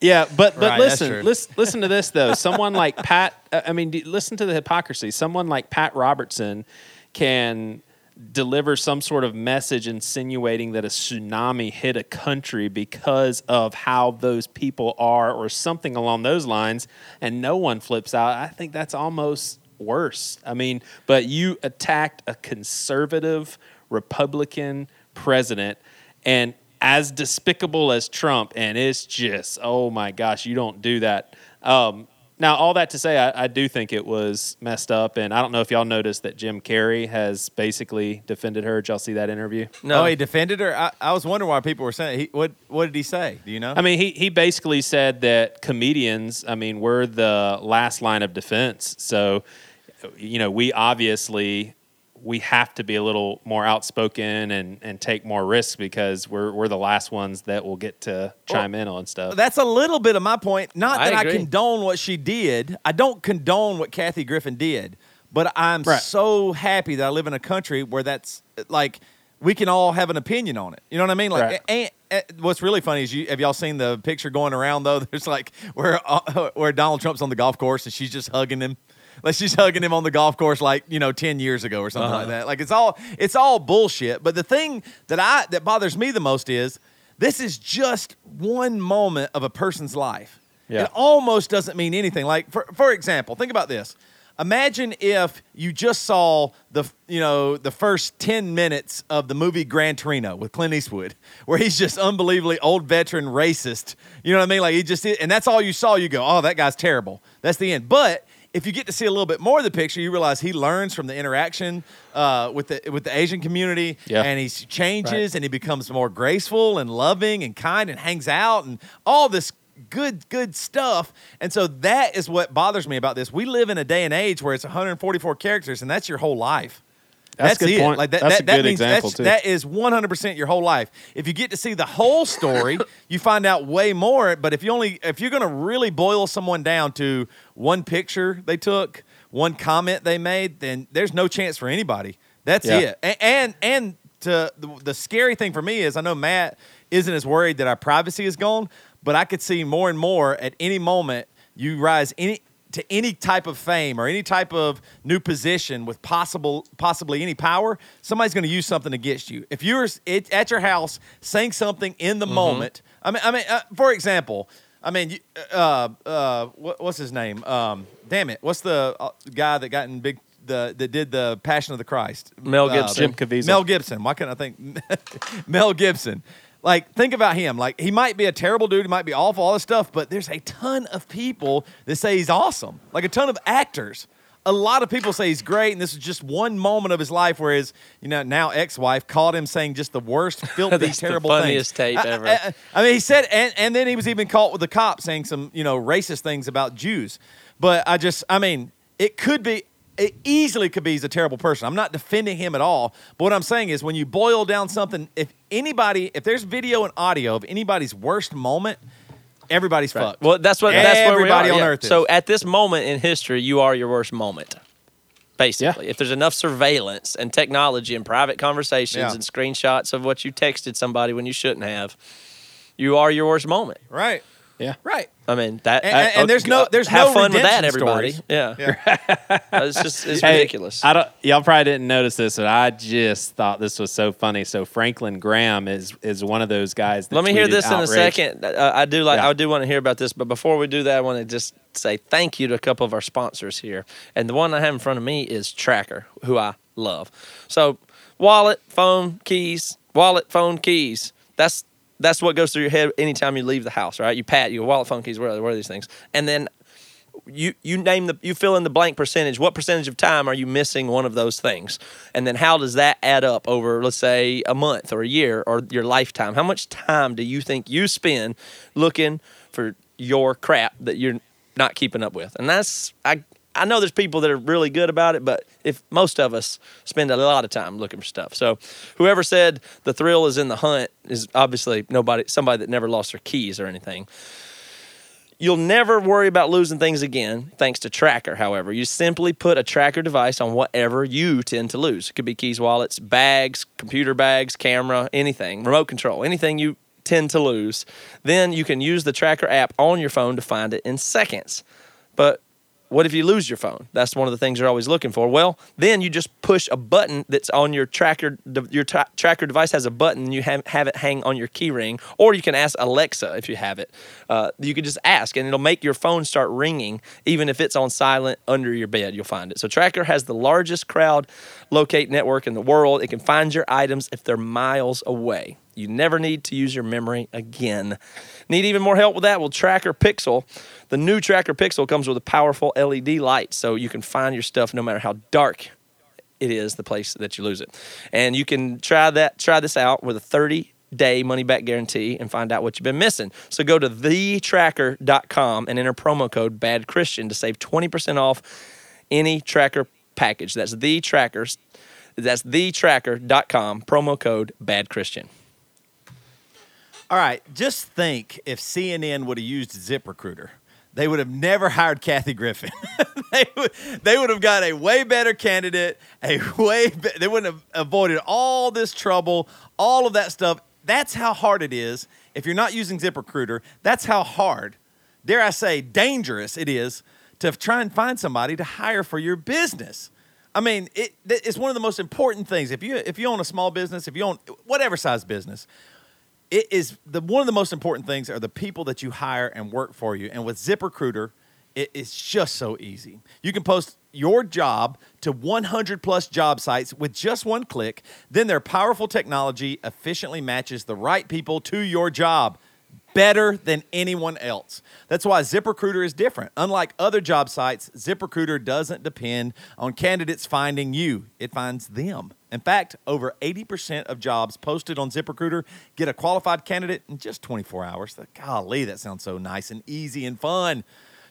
Yeah, but but Right, listen, listen, listen to this though. Someone like Pat, uh, I mean, listen to the hypocrisy. Someone like Pat Robertson can deliver some sort of message insinuating that a tsunami hit a country because of how those people are, or something along those lines, and no one flips out. I think that's almost worse. I mean, but you attacked a conservative Republican president and as despicable as Trump, and it's just, oh my gosh, you don't do that. Um, now, all that to say, I, I do think it was messed up, and I don't know if y'all noticed that Jim Carrey has basically defended her. Did y'all see that interview? No, Oh, he defended her. I, I was wondering why people were saying. He, what What did he say? Do you know? I mean, he, he basically said that comedians, I mean, we're the last line of defense. So, you know, we obviously we have to be a little more outspoken and, and take more risks because we're we're the last ones that will get to chime in on stuff. That's a little bit of my point. Not I that I agree. condone what she did. I don't condone what Kathy Griffin did, but I'm Right. so happy that I live in a country where that's like we can all have an opinion on it. You know what I mean? Like, Right. and, and what's really funny is you have y'all seen the picture going around though? There's like where uh, where Donald Trump's on the golf course and she's just hugging him. Like she's hugging him on the golf course like, you know, 10 years ago or something like uh-huh. that. Like it's all it's all bullshit. But the thing that I that bothers me the most is this is just one moment of a person's life. Yeah. It almost doesn't mean anything. Like for for example, think about this. Imagine if you just saw the you know the first ten minutes of the movie Gran Torino with Clint Eastwood, where he's just unbelievably old veteran racist. You know what I mean? Like he just and that's all you saw. You go, oh, that guy's terrible. That's the end. But if you get to see a little bit more of the picture, you realize he learns from the interaction uh, with the with the Asian community, Yeah. and he changes and he becomes more graceful and loving and kind and hangs out and all this good good stuff. And so that is what bothers me about this. We live in a day and age where it's 144 characters and that's your whole life. That's a good it. point. Like that, That's that, a that good means example, that's, too. that is 100% your whole life. If you get to see the whole story, you find out way more. But if you only if you're going to really boil someone down to one picture they took, one comment they made, then there's no chance for anybody. That's Yeah. it. And and, and to the, the scary thing for me is I know Matt isn't as worried that our privacy is gone, but I could see more and more at any moment you rise any to any type of fame or any type of new position with possible possibly any power, somebody's going to use something against you. If you're it, at your house saying something in the moment, I mean, I mean, uh, for example, I mean, uh, uh, what, what's his name? Um, damn it, what's the uh, guy that got in big the that did the Passion of the Christ? Mel Uh, Gibson. Jim Caviezel. Mel Gibson. Why couldn't I think Mel Gibson? Like, think about him. Like, he might be a terrible dude. He might be awful, all this stuff. But there's a ton of people that say he's awesome. Like a ton of actors. A lot of people say he's great, and this is just one moment of his life where his, you know, now ex-wife caught him saying just the worst, filthy, That's the terrible funniest things. tape I- ever. I, I- I mean, he said, and, and then he was even caught with the cop saying some, you know, racist things about Jews. But I just, I mean, it could be, it easily could be he's a terrible person. I'm not defending him at all. But what I'm saying is when you boil down something, if anybody, if there's video and audio of anybody's worst moment, everybody's fucked. Well, that's what that's where we Everybody are. on yeah. earth is. So at this moment in history, you are your worst moment. Basically, if there's enough surveillance and technology and private conversations Yeah. and screenshots of what you texted somebody when you shouldn't have, you are your worst moment. right. Yeah. Right. I mean that. And- and- and there's no- uh, there's have no fun with that, redemption everybody. stories. Yeah, uh, it's just it's Hey, ridiculous. I don't. Y'all probably didn't notice this, but I just thought this was so funny. So Franklin Graham is is one of those guys. That Let me hear tweeted this in a second. Uh, uh, I do like. Yeah. I do want to hear about this, but before we do that, I want to just say thank you to a couple of our sponsors here. And the one I have in front of me is TrackR, who I love. So, wallet, phone, keys, wallet, phone, keys. That's that's what goes through your head anytime you leave the house, right? You pat your wallet, phone, keys. Where are, these things? And then you you name the you fill in the blank percentage. What percentage of time are you missing one of those things? And then how does that add up over let's say a month or a year or your lifetime? How much time do you think you spend looking for your crap that you're not keeping up with? And that's I I know there's people that are really good about it, but if most of us spend a lot of time looking for stuff. So whoever said the thrill is in the hunt is obviously nobody somebody that never lost their keys or anything. You'll never worry about losing things again thanks to TrackR, however. You simply put a tracker device on whatever you tend to lose. It could be keys, wallets, bags, computer bags, camera, anything, remote control, anything you tend to lose. Then you can use the TrackR app on your phone to find it in seconds. But what if you lose your phone? That's one of the things you're always looking for. Well, then you just push a button that's on your tracker. Your tra- tracker device has a button, and you have, have it hang on your key ring, or you can ask Alexa if you have it. Uh, you can just ask, and it'll make your phone start ringing, even if it's on silent under your bed. You'll find it. So TrackR has the largest crowd locate network in the world. It can find your items if they're miles away. You never need to use your memory again. Need even more help with that? Well, TrackR Pixel. The new TrackR Pixel comes with a powerful LED light, so you can find your stuff no matter how dark it is the place that you lose it. And you can try that try this out with a 30 day money back guarantee and find out what you've been missing. So go to thetrackr.com and enter promo code bad christian to save 20% off any tracker package. That's the trackers that's thetrackr.com promo code bad christian. All right, just think if CNN would have used ZipRecruiter, they would have never hired Kathy Griffin. they, would, they would have got a way better candidate, a way be- they wouldn't have avoided all this trouble, all of that stuff. That's how hard it is. If you're not using ZipRecruiter, that's how hard, dare I say, dangerous it is to try and find somebody to hire for your business. I mean, it, it's one of the most important things. If you if you own a small business, if you own whatever size business, it is the one of the most important things are the people that you hire and work for you. And with ZipRecruiter, it is just so easy. You can post your job to 100 plus job sites with just one click. Then their powerful technology efficiently matches the right people to your job better than anyone else. That's why ZipRecruiter is different. Unlike other job sites, ZipRecruiter doesn't depend on candidates finding you, it finds them. In fact, over 80% of jobs posted on ZipRecruiter get a qualified candidate in just 24 hours. Golly, that sounds so nice and easy and fun.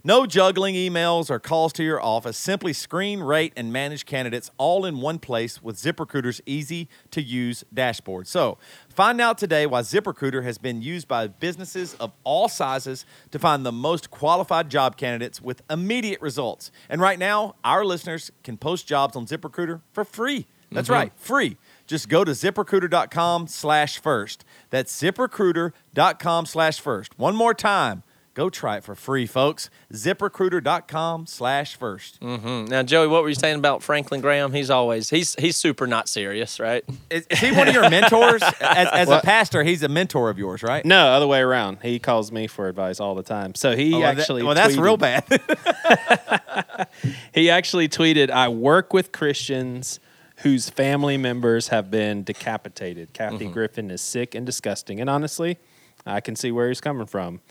No juggling emails or calls to your office. Simply screen, rate, and manage candidates all in one place with ZipRecruiter's easy to use dashboard. So, find out today why ZipRecruiter has been used by businesses of all sizes to find the most qualified job candidates with immediate results. And right now, our listeners can post jobs on ZipRecruiter for free. That's right, free. Just go to ziprecruiter.com slash first. That's ziprecruiter.com slash first. One more time. Go try it for free, folks. ZipRecruiter.com slash first. mm-hmm. Now, Joey, what were you saying about Franklin Graham? He's always he's he's super not serious, right? Is, is he one of your mentors? As, as a pastor, he's a mentor of yours, right? No, other way around. He calls me for advice all the time. So he Oh, well, that- actually well, that's tweeted- real bad. He actually tweeted, "I work with Christians whose family members have been decapitated. Kathy mm-hmm. Griffin is sick and disgusting, and honestly, I can see where he's coming from."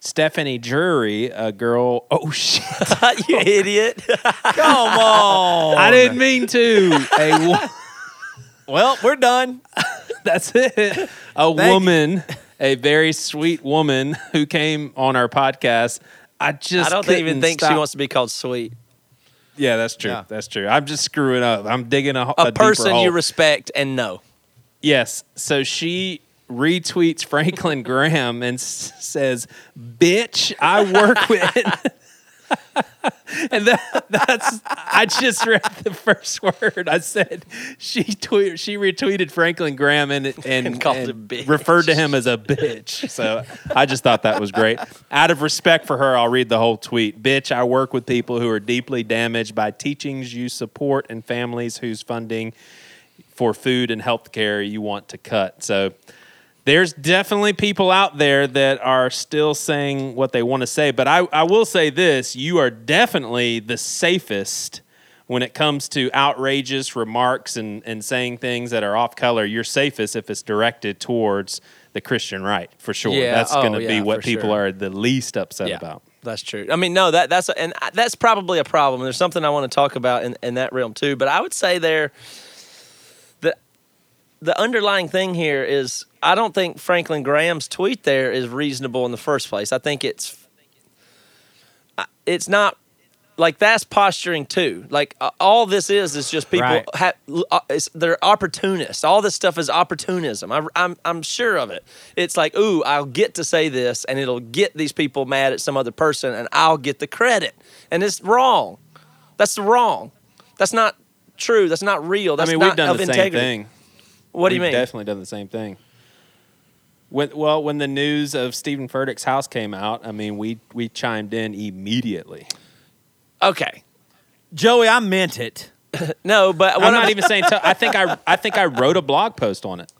Stephanie Drury, a girl. Oh shit! you idiot. Come on. I didn't mean to. A wo- Well, we're done. That's it. A Thank you. woman, a very sweet woman who came on our podcast. I just I don't even couldn't think she wants to be called sweet. Yeah, that's true. Yeah. That's true. I'm just screwing up. I'm digging a, A, a, person you respect and know. Yes. So she retweets Franklin Graham and s- says, "Bitch, I work with." And that, that's I just read the first word. I said she tweet she retweeted Franklin Graham and and, And called and him referred to him as a bitch. So I just thought that was great. Out of respect for her, I'll read the whole tweet. Bitch, I work with people who are deeply damaged by teachings you support and families whose funding for food and health care you want to cut. So there's definitely people out there that are still saying what they want to say. But I, I will say this you are definitely the safest when it comes to outrageous remarks and, and saying things that are off color. You're safest if it's directed towards the Christian right, for sure. Yeah. That's Oh, going to yeah, be what people sure. are the least upset Yeah, about. that's true. I mean, no, that that's and that's probably a problem. There's something I want to talk about in, in that realm too. But I would say there, the the underlying thing here is I don't think Franklin Graham's tweet there is reasonable in the first place. I think it's it's not like that's posturing too. Like uh, all this is is just people Right. ha- uh, it's, they're opportunists. All this stuff is opportunism. I, I'm I'm sure of it. It's like, ooh, I'll get to say this, and it'll get these people mad at some other person, and I'll get the credit. And it's wrong. That's wrong. That's not true. That's not real. That's I mean, we've done of the same thing. What do you We've mean? Definitely done the same thing. When, well, when the news of Stephen Furtick's house came out, I mean, we we chimed in immediately. Okay. Joey, I meant it. No, but I'm not even saying. To, I think I I think I wrote a blog post on it.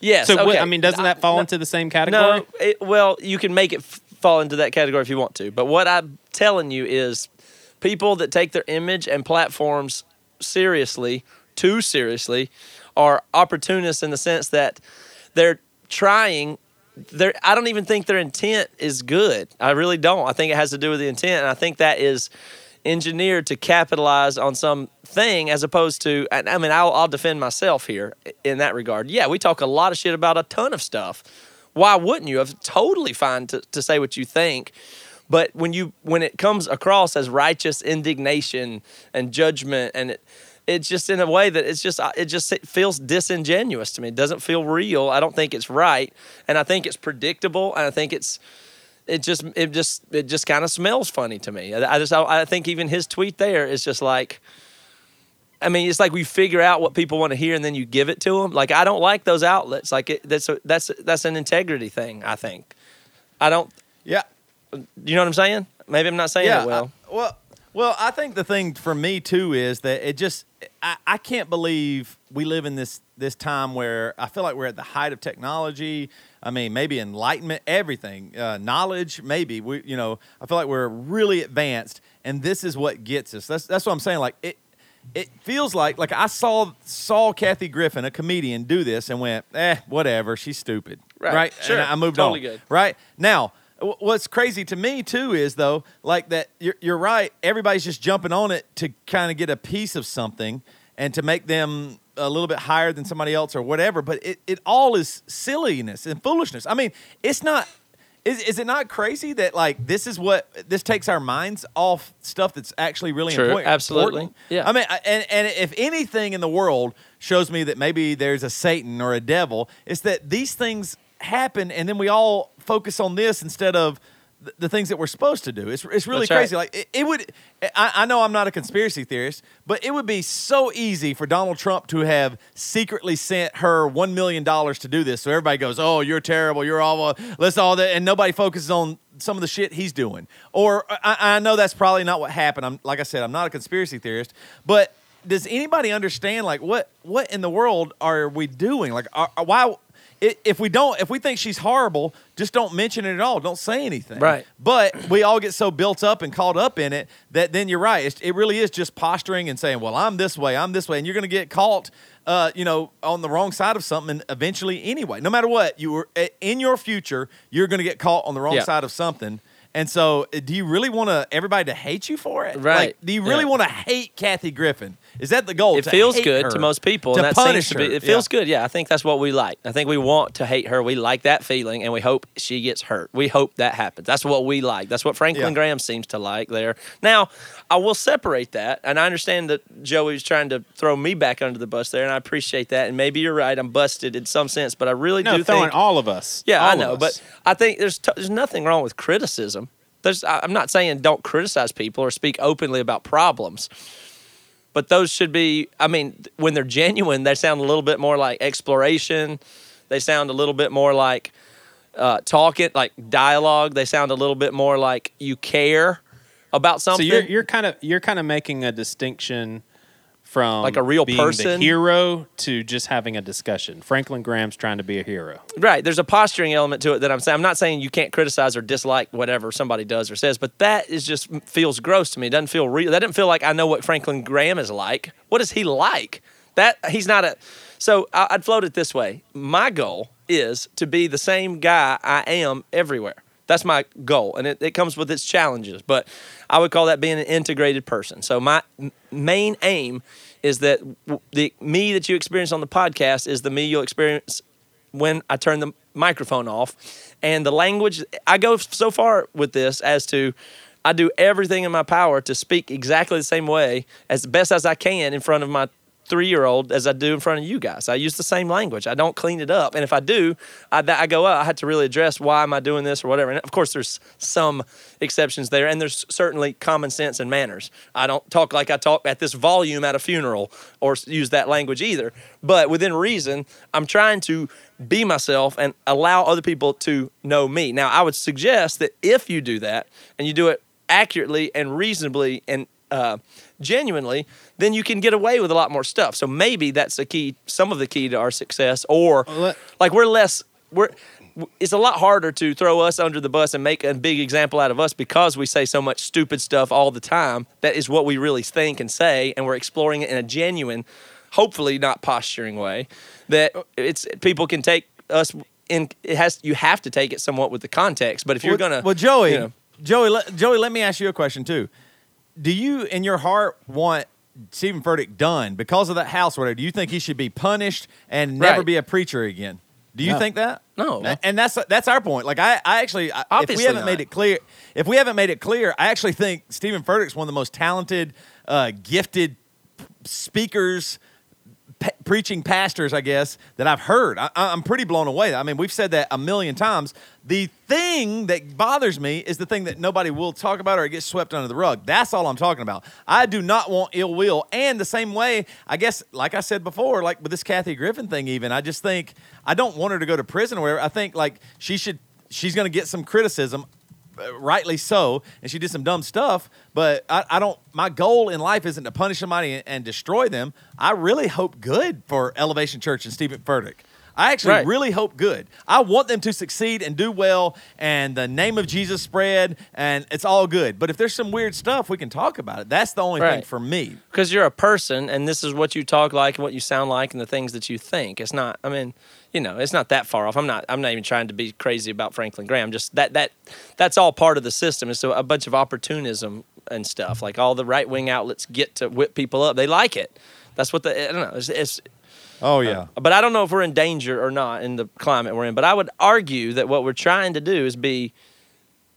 Yes. So what- I mean, doesn't that fall No, into the same category? No, it, well, you can make it f- fall into that category if you want to. But what I'm telling you is people that take their image and platforms seriously, too seriously, are opportunists in the sense that they're trying. They're, I don't even think their intent is good. I really don't. I think it has to do with the intent. And I think that is engineered to capitalize on some thing as opposed to I mean I'll, I'll defend myself here in that regard. Yeah, we talk a lot of shit about a ton of stuff. Why wouldn't you? It's totally fine to, to say what you think. But when you when it comes across as righteous indignation and judgment and it it's just in a way that it's just uh, it just it feels disingenuous to me. It doesn't feel real. I don't think it's right, and I think it's predictable, and I think it's it just it just it just kind of smells funny to me. I I just I, I think even his tweet there is just like. I mean, it's like we figure out what people want to hear and then you give it to them. Like I don't like those outlets. Like it, that's a, that's that's an integrity thing. I think. I don't. Yeah. You know what I'm saying? Maybe I'm not saying yeah. it well. I- well, well, I think the thing for me too is that it just I, I can't believe we live in this this time where I feel like we're at the height of technology. I mean, maybe enlightenment, everything, uh, knowledge, maybe we, you know, I feel like we're really advanced, and this is what gets us. That's that's what I'm saying. Like it, it feels like like I saw saw Kathy Griffin, a comedian, do this and went, eh, whatever, she's stupid, Right. right? Sure. And I moved Totally on. good. Right now, what's crazy to me too is though, like that you're, you're right. Everybody's just jumping on it to kind of get a piece of something and to make them a little bit higher than somebody else or whatever. But it, it all is silliness and foolishness. I mean, it's not. is is it not crazy that like this is what this takes our minds off stuff that's actually really True, important? absolutely. Yeah. I mean, and and if anything in the world shows me that maybe there's a Satan or a devil, it's that these things happen, and then we all focus on this instead of th- the things that we're supposed to do. It's, it's really That's right. crazy. Like it, it would. I, I know I'm not a conspiracy theorist, but it would be so easy for Donald Trump to have secretly sent her one million dollars to do this. So everybody goes, "Oh, you're terrible. You're all uh, let's all that," and nobody focuses on some of the shit he's doing. Or I, I know that's probably not what happened. I'm like I said, I'm not a conspiracy theorist, but does anybody understand like what what in the world are we doing? Like, are- why? I- If we don't, if we think she's horrible, just don't mention it at all. Don't say anything. Right. But we all get so built up and caught up in it that then you're right. It's, it really is just posturing and saying, "Well, I'm this way, I'm this way," and you're going to get caught, uh, you know, on the wrong side of something eventually. Anyway, no matter what, you were in your future, you're going to get caught on the wrong Yeah. side of something. And so, uh, do you really want to everybody to hate you for it? Right. Like, do you really Yeah. want to hate Kathy Griffin? Is that the goal? It feels good her? to most people, to and that punish seems to be. her? It feels Yeah. good. Yeah, I think that's what we like. I think we want to hate her. We like that feeling, and we hope she gets hurt. We hope that happens. That's what we like. That's what Franklin Yeah. Graham seems to like there. Now, I will separate that, and I understand that Joey's trying to throw me back under the bus there, and I appreciate that. And maybe you're right. I'm busted in some sense, but I really do. No, do throwing think all of us. yeah, All I know, but I think there's t- there's nothing wrong with criticism. There's I'm not saying don't criticize people or speak openly about problems, but those should be. I mean, when they're genuine, they sound a little bit more like exploration. They sound a little bit more like uh, talking, like dialogue. They sound a little bit more like you care about something. so you're you're kind of you're kind of making a distinction from Like a real person? hero to just having a discussion. Franklin Graham's trying to be a hero. Right. There's a posturing element to it that I'm saying. I'm not saying you can't criticize or dislike whatever somebody does or says, but that is just feels gross to me. It doesn't feel real. That doesn't feel like I know what Franklin Graham is like. What is he like? That he's not a. So I- I'd float it this way. My goal is to be the same guy I am everywhere. That's my goal, and it, it comes with its challenges. But I would call that being an integrated person. So my main aim is that the me that you experience on the podcast is the me you'll experience when I turn the microphone off. And the language, I go so far with this as to I do everything in my power to speak exactly the same way as best as I can in front of my three year old as I do in front of you guys. I use the same language. I don't clean it up. And if I do, I, I go, oh, I had to really address why am I doing this or whatever. And of course, there's some exceptions there. And there's certainly common sense and manners. I don't talk like I talk at this volume at a funeral or use that language either. But within reason, I'm trying to be myself and allow other people to know me. Now, I would suggest that if you do that and you do it accurately and reasonably and uh, genuinely, then you can get away with a lot more stuff. So maybe that's the key, some of the key to our success. Or like we're less, we're. It's a lot harder to throw us under the bus and make a big example out of us because we say so much stupid stuff all the time. That is what we really think and say, and we're exploring it in a genuine, hopefully not posturing way. That it's people can take us in. It has you have to take it somewhat with the context. But if you're well, gonna, well, Joey, you know, Joey, let, Joey, let me ask you a question too. Do you, in your heart, want Stephen Furtick done because of that house? Whatever. Do you think he should be punished and never Right. be a preacher again? Do you No. think that? No. And that's that's our point. Like I, I actually, I- if we haven't not. made it clear, if we haven't made it clear, I actually think Stephen Furtick's one of the most talented, uh, gifted speakers, preaching pastors, I guess, that I've heard. I, I'm pretty blown away. I mean, we've said that a million times. The thing that bothers me is the thing that nobody will talk about or it gets swept under the rug. That's all I'm talking about. I do not want ill will. And the same way, I guess, like I said before, like with this Kathy Griffin thing, even, I just think I don't want her to go to prison or whatever. I think like she should, she's going to get some criticism rightly so, and she did some dumb stuff. But I, I don't. My goal in life isn't to punish somebody and, and destroy them. I really hope good for Elevation Church and Stephen Furtick. I actually Right. really hope good. I want them to succeed and do well, and the name of Jesus spread, and it's all good. But if there's some weird stuff, we can talk about it. That's the only thing for me. because you're a person and this is what you talk like and what you sound like and the things that you think it's not i mean you know it's not that far off i'm not i'm not even trying to be crazy about franklin graham just that that that's all part of the system it's a, a bunch of opportunism and stuff like all the right-wing outlets get to whip people up they like it that's what the i don't know it's, it's Oh uh, yeah. But I don't know if we're in danger or not in the climate we're in. But I would argue that what we're trying to do is be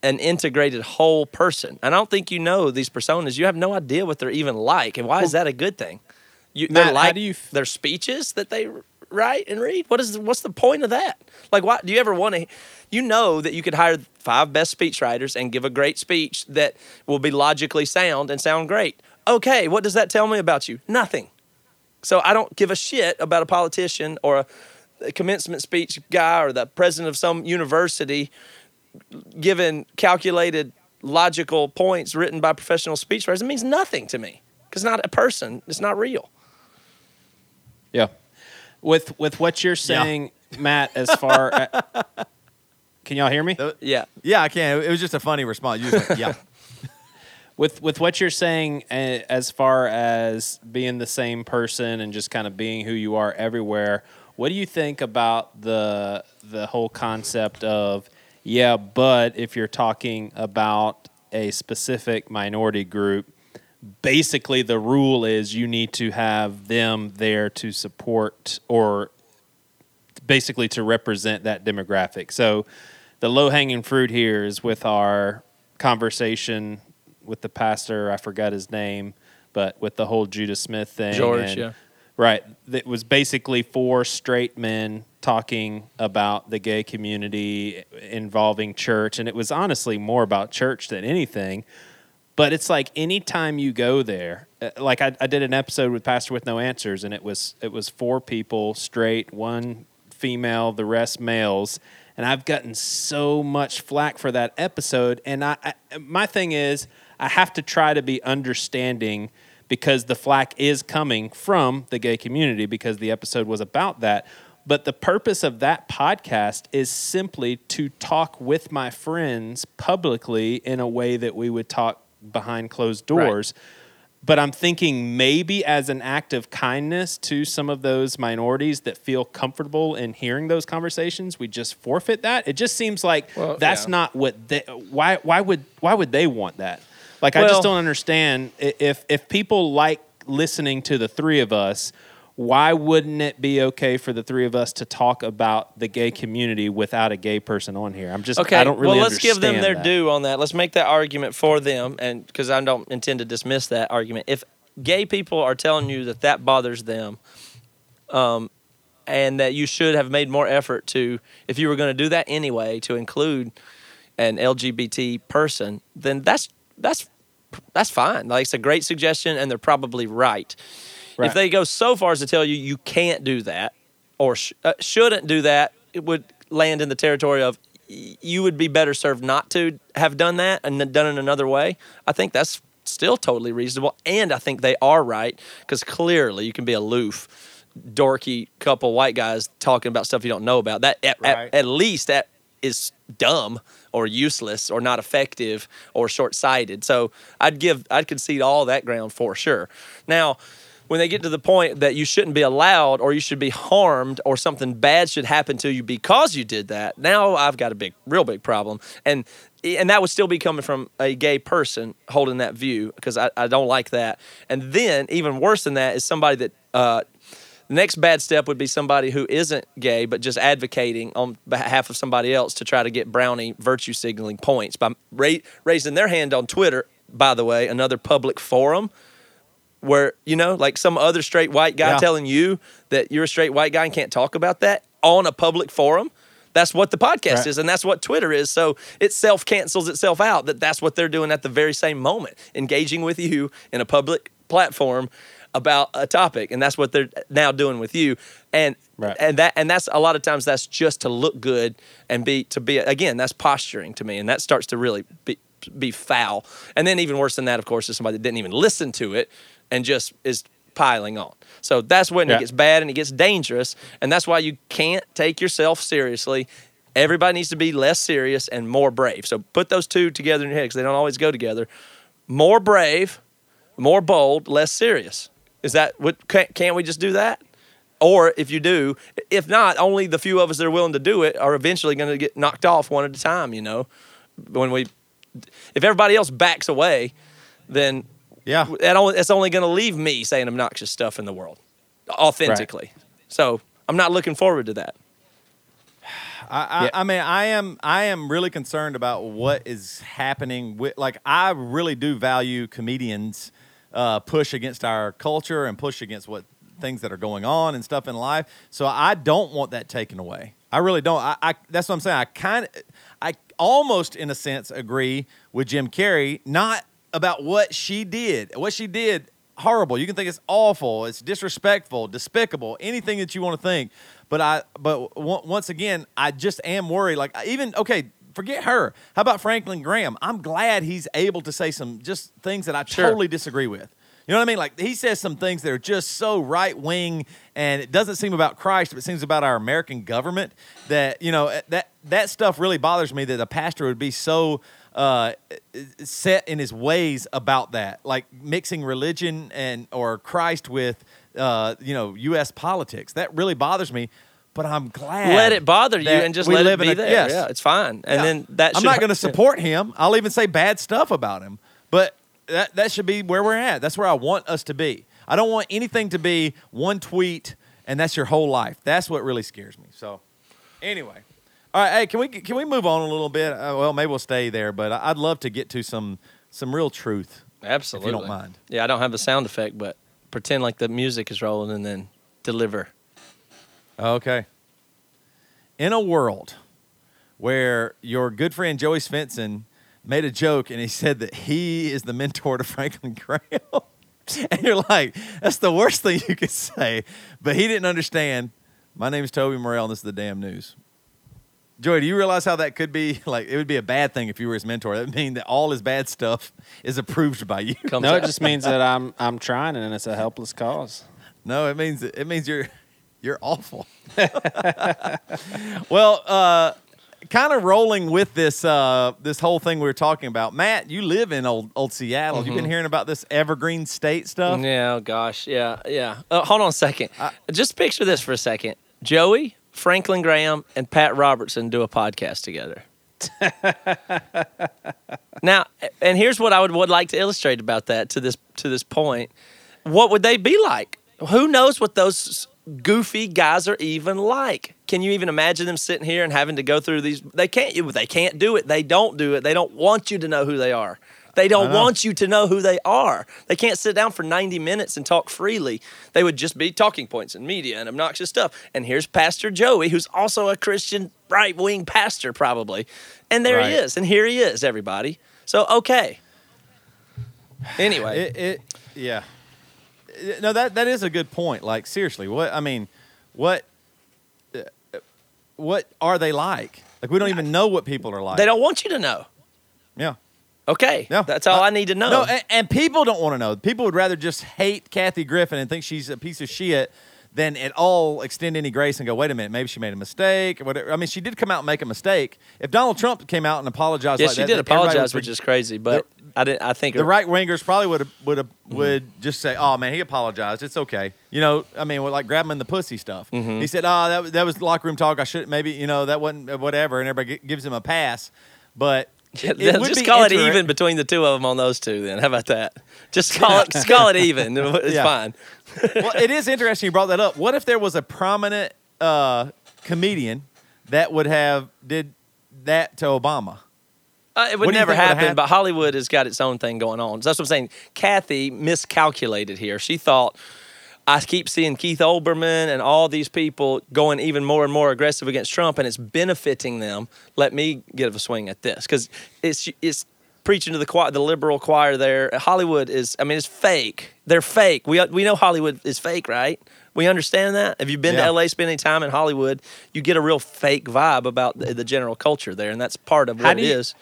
an integrated whole person. And I don't think you know these personas. You have no idea what they're even like. And why is that a good thing? You, Matt, they're how do you f- their speeches that they write and read. What is what's the point of that? Like, why do you ever want to? You know that you could hire five best speechwriters and give a great speech that will be logically sound and sound great. Okay, what does that tell me about you? Nothing. So I don't give a shit about a politician or a, a commencement speech guy or the president of some university giving calculated logical points written by professional speechwriters. It means nothing to me because not a person. It's not real. Yeah. With with what you're saying, Matt, as far a- Can y'all hear me? Yeah. Yeah, I can. It was just a funny response. You just went, yeah. with with what you're saying uh, as far as being the same person and just kind of being who you are everywhere what do you think about the the whole concept of yeah but if you're talking about a specific minority group basically the rule is you need to have them there to support or basically to represent that demographic. So the low hanging fruit here is with our conversation with the pastor, I forgot his name, but with the whole Judah Smith thing. George, and- yeah. Right. It was basically four straight men talking about the gay community involving church. And it was honestly more about church than anything. But it's like anytime you go there, uh, like I, I did an episode with Pastor with No Answers, and it was it was four people straight, one female, the rest males, and I've gotten so much flack for that episode. And I, I my thing is, I have to try to be understanding because the flack is coming from the gay community because the episode was about that. But the purpose of that podcast is simply to talk with my friends publicly in a way that we would talk behind closed doors. But I'm thinking maybe as an act of kindness to some of those minorities that feel comfortable in hearing those conversations, we just forfeit that. It just seems like Well, that's yeah. not what they why why would why would they want that? Like I just don't understand if if people like listening to the three of us, why wouldn't it be okay for the three of us to talk about the gay community without a gay person on here? I'm just Okay. I don't really well, let's give them their that. due on that. Let's make that argument for them, and because I don't intend to dismiss that argument. If gay people are telling you that that bothers them, um, and that you should have made more effort to, if you were going to do that anyway, to include an LGBT person, then that's that's that's fine. Like it's a great suggestion, and they're probably right. Right. If they go so far as to tell you you can't do that or sh- uh, shouldn't do that, it would land in the territory of y- you would be better served not to have done that and done it another way. I think that's still totally reasonable, and I think they are right because clearly you can be aloof, dorky couple white guys talking about stuff you don't know about. That at, at- at least that is dumb or useless or not effective or short-sighted. So I'd give I'd concede all that ground for sure. Now, when they get to the point that you shouldn't be allowed or you should be harmed or something bad should happen to you because you did that, now I've got a big real big problem. And and that would still be coming from a gay person holding that view because I, I don't like that. And then even worse than that is somebody that uh, the next bad step would be somebody who isn't gay but just advocating on behalf of somebody else to try to get brownie virtue signaling points by ra- raising their hand on Twitter. By the way, another public forum where you know, like some other straight white guy Yeah. telling you that you're a straight white guy and can't talk about that on a public forum. That's what the podcast Right. is, and that's what Twitter is. So it self cancels itself out that that's what they're doing at the very same moment, engaging with you in a public platform about a topic, and that's what they're now doing with you. And Right. and that and that's a lot of times that's just to look good and be to be again that's posturing to me, and that starts to really be be foul. And then even worse than that, of course, is somebody that didn't even listen to it and just is piling on. So that's when Yeah. it gets bad and it gets dangerous, and that's why you can't take yourself seriously. Everybody needs to be less serious and more brave. So put those two together in your head because they don't always go together. More brave, more bold, less serious. Is that what? Can't, can't we just do that? Or if you do, if not, only the few of us that are willing to do it are eventually going to get knocked off one at a time. You know, when we, if everybody else backs away, then Yeah. that only, it's only going to leave me saying obnoxious stuff in the world, authentically. So I'm not looking forward to that. I, I, Yeah. I mean, I am I am really concerned about what is happening with like I really do value comedians uh, push against our culture and push against what things that are going on and stuff in life. So I don't want that taken away. I really don't. I, I that's what I'm saying. I kind of I almost in a sense agree with Jim Carrey, not about what she did. What she did horrible. You can think it's awful, it's disrespectful, despicable, anything that you want to think. But I, but on- once again, I just am worried. Like even okay, forget her. How about Franklin Graham? I'm glad he's able to say some just things that I Sure. totally disagree with. You know what I mean? Like he says some things that are just so right wing, and it doesn't seem about Christ, but it seems about our American government. That you know eh, that that stuff really bothers me. That a pastor would be so uh, set in his ways about that, like mixing religion and or Christ with uh, you know U.S. politics. That really bothers me. But I'm glad. Let it bother you and just let it be a- there. yes. Yeah, it's fine. And Yeah. then that I'm not going to support him. I'll even say bad stuff about him. But that that should be where we're at. That's where I want us to be. I don't want anything to be one tweet and that's your whole life. That's what really scares me. So, anyway, all right. Hey, can we can we move on a little bit? Uh, well, maybe we'll stay there, but I'd love to get to some some real truth. Absolutely. If you don't mind. Yeah, I don't have a sound effect, but pretend like the music is rolling and then deliver. Okay. In a world where your good friend Joey Svendsen made a joke and he said that he is the mentor to Franklin Graham. and you're like, that's the worst thing you could say. But he didn't understand. My name is Toby Morrell and this is the damn news. Joey, do you realize how that could be? Like, it would be a bad thing if you were his mentor. That would mean that all his bad stuff is approved by you. Comes No, it just means that I'm I'm trying and it's a helpless cause. No, it means it means you're you're awful. well, uh, kind of rolling with this uh, this whole thing we were talking about. Matt, you live in old old Seattle. You've been hearing about this Evergreen State stuff. Yeah, oh gosh, yeah, yeah. Uh, hold on a second. Just picture this for a second. Joey, Franklin Graham, and Pat Robertson do a podcast together. now, and here's what I would, would like to illustrate about that to this to this point. What would they be like? Who knows what those goofy guys are even like? Can you even imagine them sitting here and having to go through these? They can't. They can't do it. They don't do it. They don't want you to know who they are. They don't want you to know who they are. They can't sit down for 90 minutes and talk freely. They would just be talking points and media and obnoxious stuff. And here's Pastor Joey, who's also a Christian right wing pastor, probably. And there he is. And here he is, everybody. So, okay. Anyway, It, it yeah. No, that that is a good point. Like seriously, what I mean, what what are they like? Like we don't even know what people are like. they don't want you to know. Yeah. Okay. No, That's all Uh, I need to know. No, and, and people don't want to know. People would rather just hate Kathy Griffin and think she's a piece of shit than at all extend any grace and go, wait a minute, maybe she made a mistake or whatever. I mean, she did come out and make a mistake. If Donald Trump came out and apologized, yes, like she that, did apologize, which is crazy, but I didn't. I think the right wingers probably would would have would just say, "Oh man, he apologized. It's okay." You know, I mean, like grab him in the pussy stuff. He said, "Oh, that was- that was locker room talk. I should maybe you know that wasn't uh, whatever," and everybody gi- gives him a pass. But it, it would just be call it even between the two of them on those two. Then how about that? Just call it. just call it even. It's Yeah. fine. well, it is interesting you brought that up. What if there was a prominent uh, comedian that would have did that to Obama? Uh, it What would do never think would've happen, but Hollywood has got its own thing going on. So that's what I'm saying. Kathy miscalculated here. She thought I keep seeing Keith Olbermann and all these people going even more and more aggressive against Trump, and it's benefiting them. Let me give a swing at this because it's it's preaching to the choir, the liberal choir there. Hollywood is, I mean, it's fake. They're fake. We we know Hollywood is fake, right? We understand that. If you've been Yeah. to LA, spending time in Hollywood, you get a real fake vibe about the, the general culture there, and that's part of what it you- is.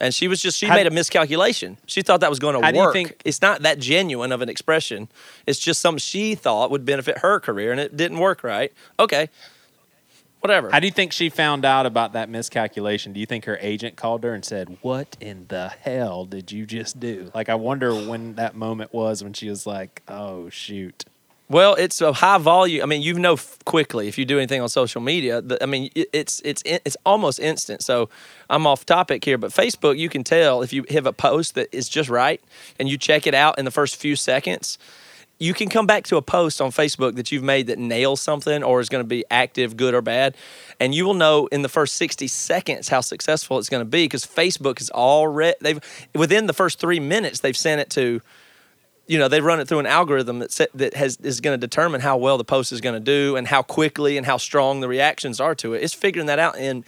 And she was just she How made a miscalculation. She thought that was going to work. think- it's not that genuine of an expression. It's just something she thought would benefit her career, and it didn't work right. Okay, whatever. How do you think she found out about that miscalculation? Do you think her agent called her and said, "What in the hell did you just do?" Like, I wonder when that moment was when she was like, "Oh shoot." Well, it's a high volume. I mean, you know quickly if you do anything on social media. I mean, it- it's it's it's almost instant. So I'm off topic here, but Facebook, you can tell if you have a post that is just right and you check it out in the first few seconds. you can come back to a post on Facebook that you've made that nails something or is going to be active, good or bad, and you will know in the first 60 seconds how successful it's going to be because Facebook is already they've within the first 3 minutes they've sent it to you know they run it through an algorithm that set, that has is going to determine how well the post is going to do and how quickly and how strong the reactions are to it. It's figuring that out in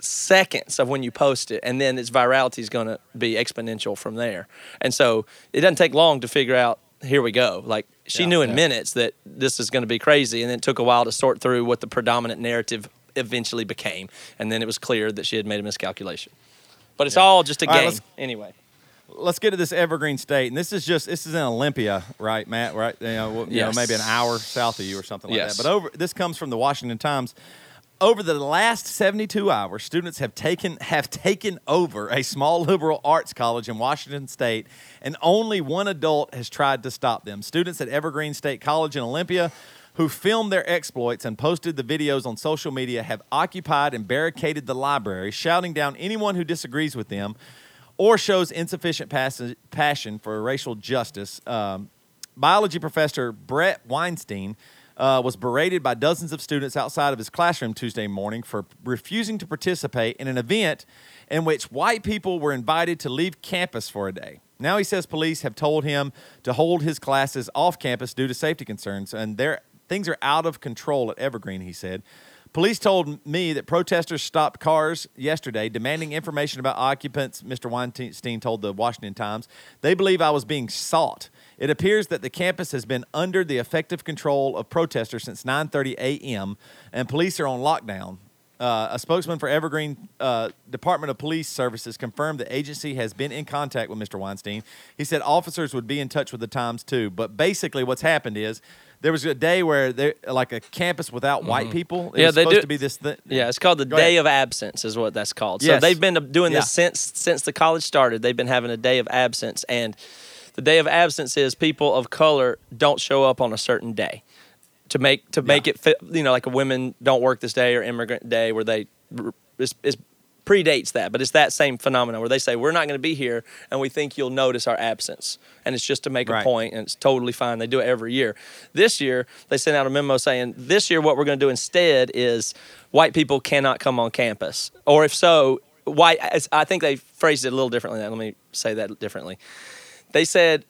seconds of when you post it, and then its virality is going to be exponential from there. And so it doesn't take long to figure out. Here we go. Like she Yeah, knew in yeah. minutes that this is going to be crazy, and then it took a while to sort through what the predominant narrative eventually became, and then it was clear that she had made a miscalculation. But it's all just a All right, game let's- anyway. Let's get to this Evergreen State, and this is just this is in Olympia, right, Matt? Right, you know, you know, maybe an hour south of you or something like Yes. that. But over this comes from the Washington Times. Over the last 72 hours, students have taken have taken over a small liberal arts college in Washington State, and only one adult has tried to stop them. Students at Evergreen State College in Olympia who filmed their exploits and posted the videos on social media have occupied and barricaded the library, shouting down anyone who disagrees with them or shows insufficient pass- passion for racial justice. Um, biology professor Bret Weinstein uh, was berated by dozens of students outside of his classroom Tuesday morning for refusing to participate in an event in which white people were invited to leave campus for a day. Now he says police have told him to hold his classes off campus due to safety concerns, and things are out of control at Evergreen. He said. Police told me that protesters stopped cars yesterday demanding information about occupants, Mr. Weinstein told the Washington Times. They believe I was being sought. It appears that the campus has been under the effective control of protesters since 9:30 a.m. and police are on lockdown. Uh, a spokesman for Evergreen uh, Department of Police Services confirmed the agency has been in contact with Mr. Weinstein. He said officers would be in touch with the Times too. But basically, what's happened is there was a day where there, like a campus without white people. It Mm-hmm. Yeah, was they supposed do- to be this. thing. Yeah, it's called the Go Day ahead. of Absence, is what that's called. So Yes. they've been doing this Yeah. since since the college started. They've been having a Day of Absence, and the Day of Absence is people of color don't show up on a certain day to make to make it fit. You know, like a women don't work this day or immigrant day, where they it's, it's predates that, but it's that same phenomenon where they say we're not going to be here, and we think you'll notice our absence, and it's just to make Right. a point, and it's totally fine. They do it every year. This year, they sent out a memo saying this year what we're going to do instead is white people cannot come on campus, or if so, white. I think they phrased it a little differently. Let me say that differently. They said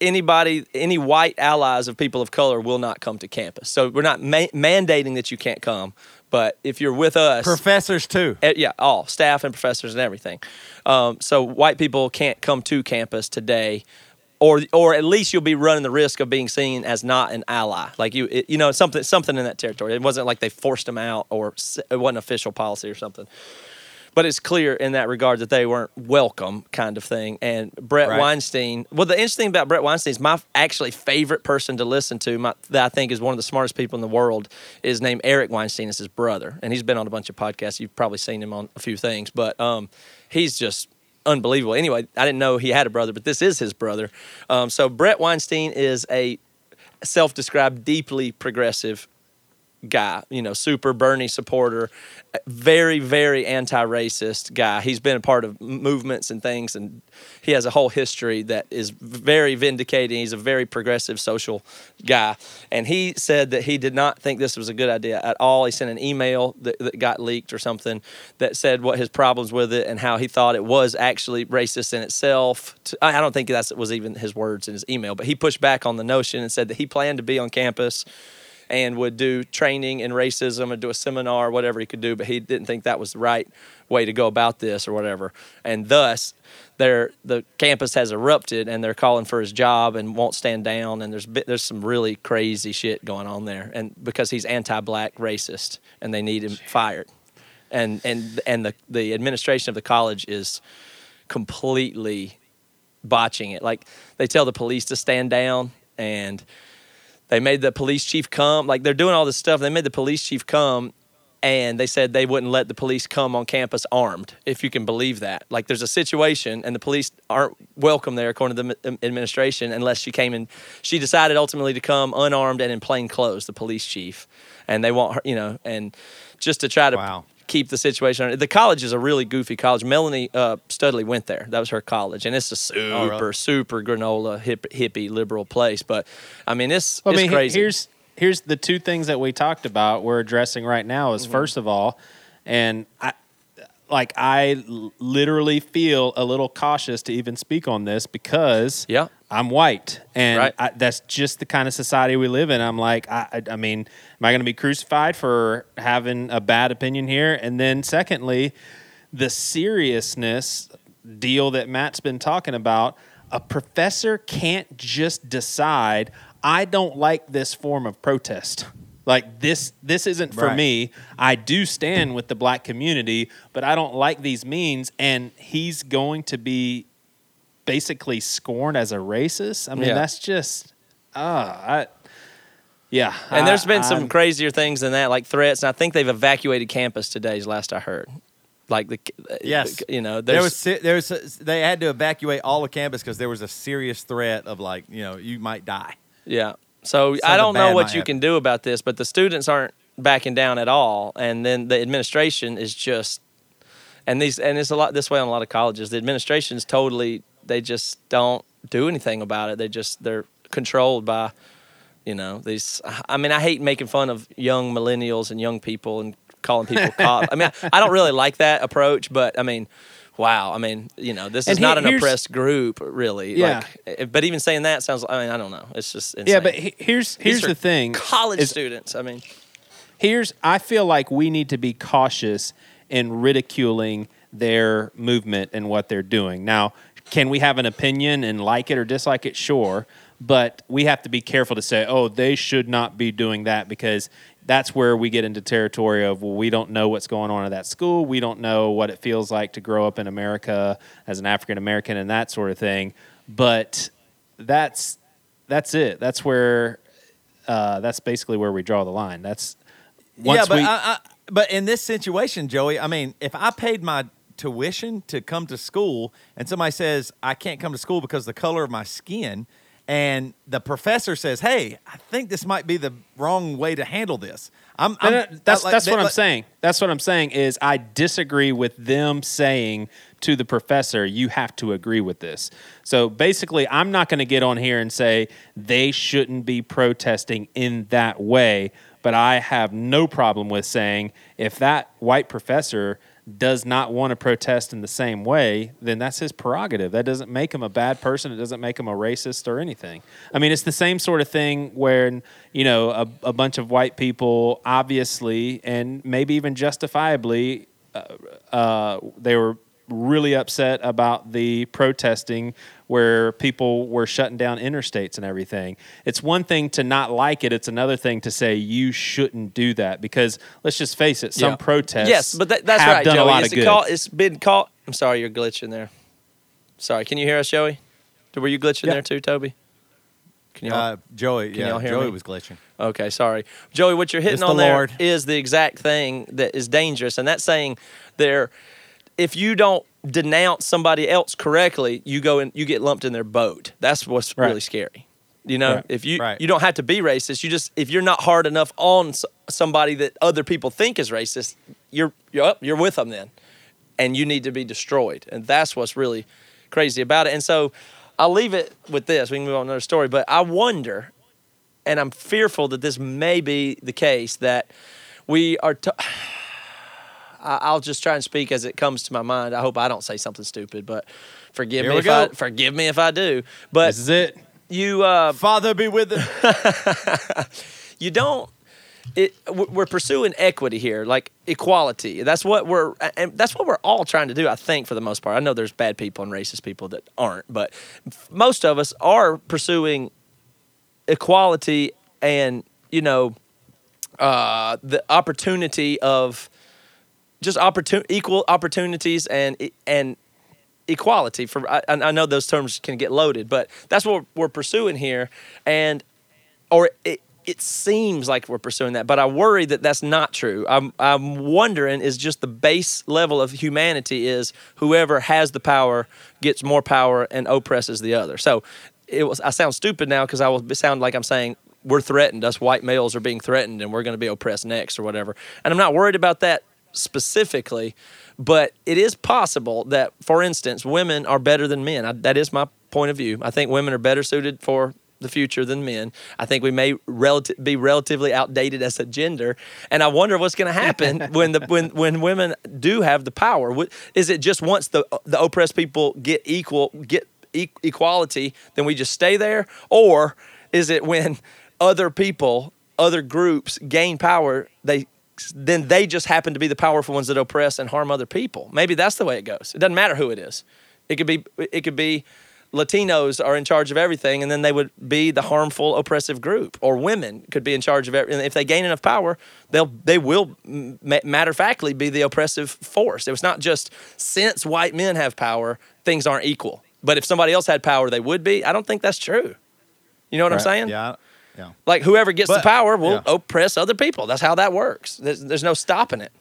anybody, any white allies of people of color will not come to campus. So we're not ma- mandating that you can't come, but if you're with us, Professors too. Eh, yeah, all staff and professors and everything. Um, so white people can't come to campus today, or or at least you'll be running the risk of being seen as not an ally. Like you, it, you know, something something in that territory. It wasn't like they forced them out, or it wasn't official policy or something. But it's clear in that regard that they weren't welcome, kind of thing. And Bret Right. Weinstein. Well, the interesting thing about Bret Weinstein is my actually favorite person to listen to, my, that I think is one of the smartest people in the world, is named Eric Weinstein. It's his brother, and he's been on a bunch of podcasts. You've probably seen him on a few things, but um, he's just unbelievable. Anyway, I didn't know he had a brother, but this is his brother. Um, so Bret Weinstein is a self-described deeply progressive guy, you know, super Bernie supporter, very, very anti-racist guy. He's been a part of movements and things, and he has a whole history that is very vindicating. He's a very progressive social guy, and he said that he did not think this was a good idea at all. He sent an email that, that got leaked or something that said what his problems with it and how he thought it was actually racist in itself. I don't think that was even his words in his email, but he pushed back on the notion and said that he planned to be on campus and would do training in racism and do a seminar, whatever he could do, but he didn't think that was the right way to go about this or whatever. And thus, there the campus has erupted and they're calling for his job and won't stand down. And there's there's some really crazy shit going on there, and because he's anti-black racist and they need him fired. And and and the the administration of the college is completely botching it. Like they tell the police to stand down and they made the police chief come. Like they're doing all this stuff. They made the police chief come and they said they wouldn't let the police come on campus armed, if you can believe that. Like there's a situation and the police aren't welcome there according to the administration unless she came and She decided ultimately to come unarmed and in plain clothes, the police chief. And they want her, you know, and just to try to Wow. Keep the situation. under- The college is a really goofy college. Melanie uh, Studley went there. That was her college, and it's a super, Oh, really? super granola hip, hippie liberal place. But I mean, it's Well, I mean, he- crazy. here's here's the two things that we talked about. We're addressing right now Mm-hmm. is first of all, and I like I literally feel a little cautious to even speak on this because Yeah. I'm white, and Right. I, that's just the kind of society we live in. I'm like, I, I, mean, am I going to be crucified for having a bad opinion here? And then secondly, the seriousness deal that Matt's been talking about, a professor can't just decide, I don't like this form of protest. Like this this isn't for Right. me. I do stand with the black community, but I don't like these means and he's going to be basically scorned as a racist. I mean, Yeah. that's just uh yeah. and there's been some I'm- crazier things than that, like threats. And I think they've evacuated campus today, is last I heard. Like the Yes. you know, There was there was they had to evacuate all of campus because there was a serious threat of like you know you might die. Yeah. So I don't know what you happen. can do about this, but the students aren't backing down at all, and then the administration is just, and these and it's a lot this way on a lot of colleges. The administration is totally they just don't do anything about it. They just they're controlled by, you know, these. I mean, I hate making fun of young millennials and young people and calling people cops. I mean, I, I don't really like that approach, but I mean. Wow, I mean, you know, this is And not an oppressed group, really. Yeah. Like, eh, but even saying that sounds. I mean, I don't know. It's just insane. Yeah, but he- here's here's the thing. college is- students. I mean, here's I feel like we need to be cautious in ridiculing their movement and what they're doing. Now, can we have an opinion and like it or dislike it? Sure, but we have to be careful to say, "Oh, they should not be doing that," because that's where we get into territory of well, we don't know what's going on at that school. We don't know what it feels like to grow up in America as an African American and that sort of thing. But that's that's it. That's where uh, that's basically where we draw the line. That's once yeah, but we, I, I, but in this situation, Joey, I mean, if I paid my tuition to come to school and somebody says I can't come to school because of the color of my skin, and the professor says, "Hey, I think this might be the wrong way to handle this," I'm, I'm no, that's like, that's what I'm saying. That's what I'm saying is I disagree with them saying to the professor, you have to agree with this. So basically, I'm not going to get on here and say they shouldn't be protesting in that way, but I have no problem with saying if that white professor does not want to protest in the same way, then that's his prerogative. That doesn't make him a bad person. It doesn't make him a racist or anything. I mean, it's the same sort of thing where, you know, a, a bunch of white people, obviously, and maybe even justifiably, uh, uh, they were really upset about the protesting where people were shutting down interstates and everything. It's one thing to not like it, it's another thing to say you shouldn't do that because let's just face it, some Yeah. protests yes, but that, that's have right, done Joey. a lot it's, of good. call, it's been called. I'm sorry, you're glitching there. Sorry, can you hear us, Joey? Were you glitching Yeah. there too, Toby? Can you? Uh, Joey, Can yeah, y'all hear Joey me? was glitching. Okay, sorry. Joey, what you're hitting It's the on there Lord. is the exact thing that is dangerous. And that's saying there if you don't denounce somebody else correctly, you go and you get lumped in their boat. That's what's Right. really scary. You know, Right. if you Right. you don't have to be racist, you just if you're not hard enough on s- somebody that other people think is racist, you're you're up, you're with them then. And you need to be destroyed. And that's what's really crazy about it. And so I'll leave it with this. We can move on to another story, but I wonder and I'm fearful that this may be the case that we are. T- I- I'll just try and speak as it comes to my mind. I hope I don't say something stupid, but forgive Here me if go. I forgive me if I do. But this is it. you uh, Father be with them. you don't. It, we're we're pursuing equity here, like equality. That's what we're, and that's what we're all trying to do. I think for the most part. I know there's bad people and racist people that aren't, but most of us are pursuing equality and you know uh, the opportunity of just opportun- equal opportunities and and equality for I, I know those terms can get loaded but that's what we're pursuing here. And or it, it seems like we're pursuing that but i worry that that's not true. I'm i'm wondering is just the base level of humanity is whoever has the power gets more power and oppresses the other. So it was i sound stupid now because i will sound like i'm saying we're threatened us white males are being threatened and we're going to be oppressed next or whatever. And i'm not worried about that specifically, but it is possible that, for instance, women are better than men. I, that is my point of view. I think women are better suited for the future than men. I think we may relati- be relatively outdated as a gender, and I wonder what's going to happen when the when when women do have the power. Is it just once the the oppressed people get equal get e- equality, then we just stay there, or is it when other people, other groups gain power, they then they just happen to be the powerful ones that oppress and harm other people? Maybe that's the way it goes. It doesn't matter who it is. It could be it could be Latinos are in charge of everything, and then they would be the harmful, oppressive group. Or women could be in charge of everything. If they gain enough power, they'll they will m- matter of factly be the oppressive force. It was not just since white men have power, things aren't equal. But if somebody else had power, they would be. I don't think that's true. You know what I'm saying? Yeah, yeah. Like whoever gets the power will yeah. oppress other people. That's how that works. There's, there's no stopping it.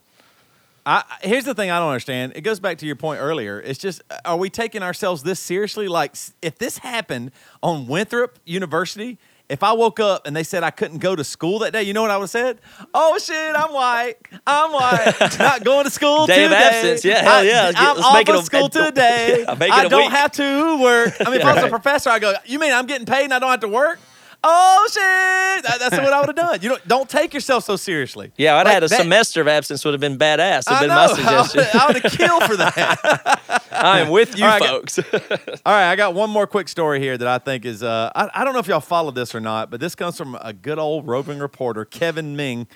I, I- here's the thing I don't understand. It goes back to your point earlier. It's just, are we taking ourselves this seriously? Like, if this happened on Winthrop University, if I woke up and they said I couldn't go to school that day, you know what I would have said? Oh shit, I'm white. I'm white. Not going to school Day of today. absence. Yeah, hell I, yeah. I'm let's off make it of a- school today. Yeah, make it I a don't week. have to work. I mean, if I was a professor, I go, you mean I'm getting paid and I don't have to work? Oh shit! That- that's what I would have done. You know, don't take yourself so seriously. Yeah, I'd Like had a that- semester of absence would have been badass. Would I have been know. my suggestion. I would have killed for that. I am with you, All right, I got- folks. All right, I got one more quick story here that I think is. Uh, I, I don't know if y'all followed this or not, but this comes from a good old roving reporter, Kevin Ming.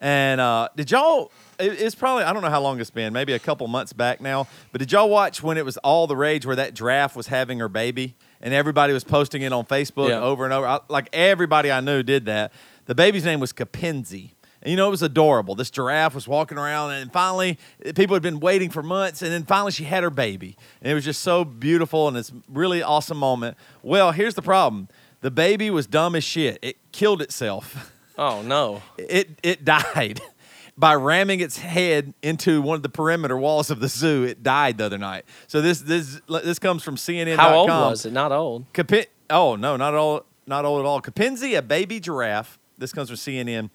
And uh, did y'all? It, it's probably I don't know how long it's been, maybe a couple months back now. But did y'all watch when it was all the rage where that giraffe was having her baby, and everybody was posting it on Facebook Yeah. over and over? I, like everybody I knew did that. The baby's name was Kipenzi. And you know, it was adorable. This giraffe was walking around, and finally, people had been waiting for months, and then finally, she had her baby. And it was just so beautiful, and it's really awesome moment. Well, here's the problem the baby was dumb as shit. It killed itself, oh no. it, it died. By ramming its head into one of the perimeter walls of the zoo, it died the other night. So this this this comes from CNN. How old was it? Not old. Capi- oh no, not all, not old at all. Kipenzi, a baby giraffe. This comes from CNN.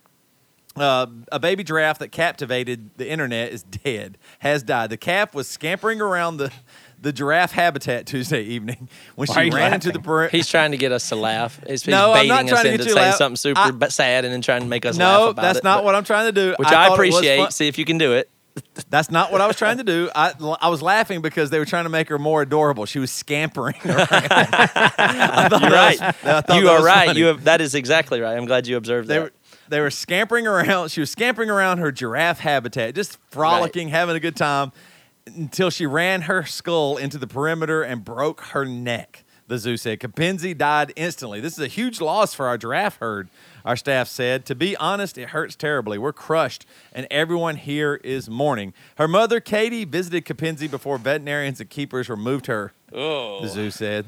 Uh, a baby giraffe that captivated the internet is dead. Has died. The calf was scampering around the the giraffe habitat Tuesday evening when Why are she you ran into the perimeter. He's trying to get us to laugh. He's, he's No, I'm not baiting us trying to into get you to saying laugh. something super I- ba- sad and then trying to make us laugh no, about that's it. not but- what I'm trying to do. Which I I, thought it was appreciate. See if you can do it. That's not what I was trying to do. I, I was laughing because they were trying to make her more adorable. She was scampering. around. I thought You're that right. was- I thought you that are was right. funny. You have, that is exactly right. I'm glad you observed they that. were they were scampering around. She was scampering around her giraffe habitat, just frolicking, having a good time, until she ran her skull into the perimeter and broke her neck. The zoo said Kipenzi died instantly. This is a huge loss for our giraffe herd. Our staff said, "To be honest, it hurts terribly. We're crushed, and everyone here is mourning." Her mother, Katie, visited Kipenzi before veterinarians and keepers removed her. Oh. The zoo said.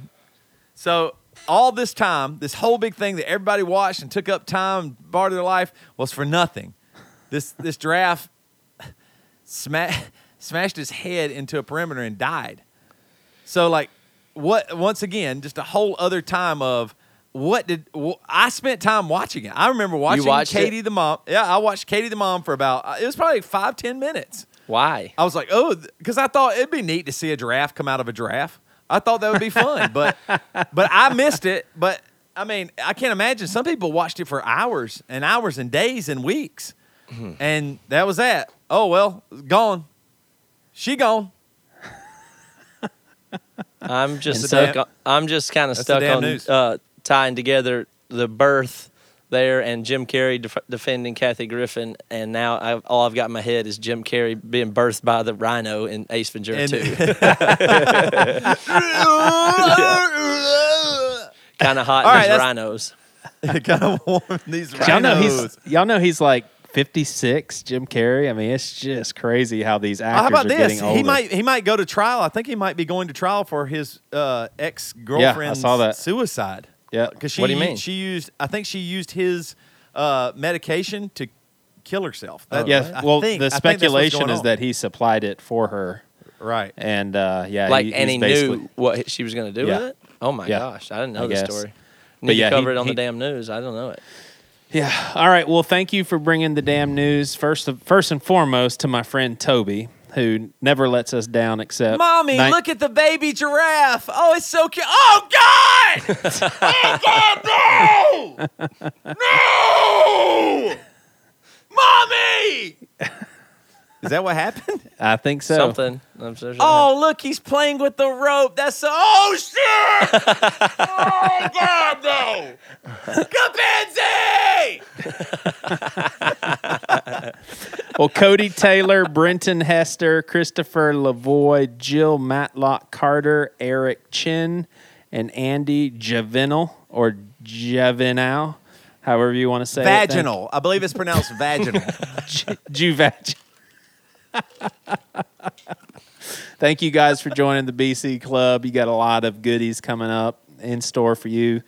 So all this time, this whole big thing that everybody watched and took up time, part of their life, was for nothing. This this giraffe sma- smashed his head into a perimeter and died. So like, what? Once again, just a whole other time of what did wh- I spent time watching it? I remember watching Katie it? the mom. Yeah, I watched Katie the mom for about uh, it was probably five ten minutes. Why? I was like, oh, because I thought it'd be neat to see a giraffe come out of a giraffe. I thought that would be fun, but but I missed it. But I mean, I can't imagine. Some people watched it for hours and hours and days and weeks, Mm-hmm. and that was that. Oh well, gone. She gone. I'm just stuck. the on, I'm just kind of stuck on uh, tying together the birth there and Jim Carrey def- defending Kathy Griffin, and now I, all I've got in my head is Jim Carrey being birthed by the rhino in Ace Ventura And- 2. kind of hot All in right, these rhinos. kind of warm these rhinos. Y'all know rhinos. he's y'all know he's like 56, Jim Carrey. I mean, it's just crazy how these Oh, actors how about are this? getting older. He might he might go to trial. I think he might be going to trial for his uh, ex girlfriend's saw that. suicide. Yeah. because she What do you mean? she used I think she used his uh, medication to kill herself. That- Yes. I Well, think- the I think that's speculation is on. that he supplied it for her, right. and uh, yeah, like, he, and he's he knew what she was going to do Yeah. with it? Oh, my Yeah, gosh. I didn't know I the guess. story. But Need yeah, to he- cover it on he- the damn news. I don't know it. Yeah. All right. Well, thank you for bringing the damn news. First, first and foremost, to my friend Toby, who never lets us down except. Mommy, night- look at the baby giraffe. Oh, it's so cute. Oh God! oh God, no! No! Mommy! Is that what happened? I think so. Something. I'm so sure. Oh, look, he's playing with the rope. That's so. Oh shit! oh God, no! Kipenzi! Well, Cody Taylor, Brenton Hester, Christopher Lavoy, Jill Matlock Carter, Eric Chin, and Andy Javinal or Javinal, however you want to say it. Vaginal. I believe it's pronounced vaginal. Juvag. Thank you guys for joining the BC Club. You got a lot of goodies coming up in store for you.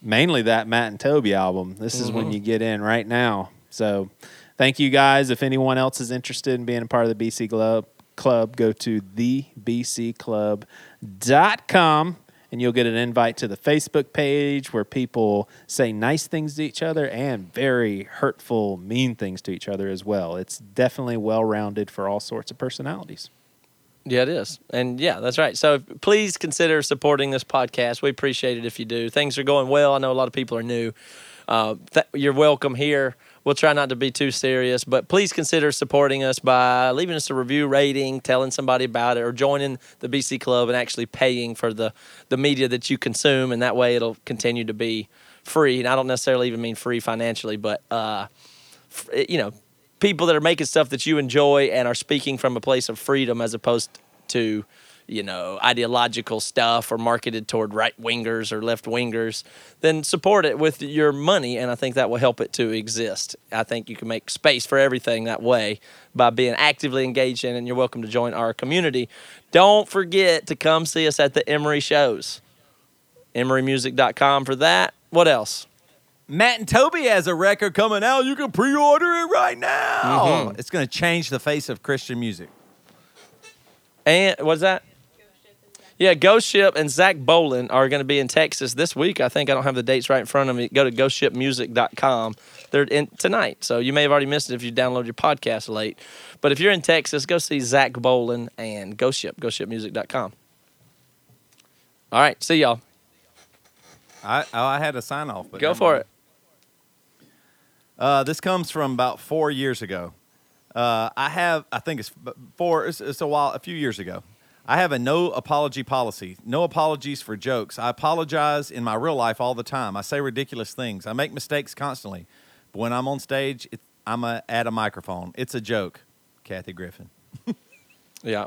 Mainly that Matt and Toby album. This is when mm-hmm. you get in right now. So thank you guys. If anyone else is interested in being a part of the BC Club, club go to thebcclub.com and you'll get an invite to the Facebook page where people say nice things to each other and very hurtful, mean things to each other as well. It's definitely well rounded for all sorts of personalities. Yeah, it is. And yeah, that's right. So please consider supporting this podcast. We appreciate it if you do. Things are going well. I know a lot of people are new. Uh, th- you're welcome here. We'll try not to be too serious, but please consider supporting us by leaving us a review rating, telling somebody about it, or joining the BC Club and actually paying for the, the media that you consume. And that way it'll continue to be free. And I don't necessarily even mean free financially, but, uh, f- you know, people that are making stuff that you enjoy and are speaking from a place of freedom as opposed to you know ideological stuff or marketed toward right wingers or left wingers then support it with your money and i think that will help it to exist i think you can make space for everything that way by being actively engaged in it and you're welcome to join our community don't forget to come see us at the emery shows emerymusic.com for that what else Matt and Toby has a record coming out. You can pre-order it right now. Mm-hmm. It's going to change the face of Christian music. And what's that? Yeah, Ghost Ship and Zach Bolen are going to be in Texas this week. I think I don't have the dates right in front of me. Go to ghostshipmusic.com. They're in tonight, so you may have already missed it if you download your podcast late. But if you're in Texas, go see Zach Bolen and Ghost Ship. Ghostshipmusic.com. All right, see y'all. I oh, I had a sign off, but Go for mind. it. Uh, this comes from about four years ago. Uh, I have, I think it's four. It's, it's a while, a few years ago. I have a no apology policy. No apologies for jokes. I apologize in my real life all the time. I say ridiculous things. I make mistakes constantly. But when I'm on stage, it, I'm a, at a microphone. It's a joke. Kathy Griffin. Yeah.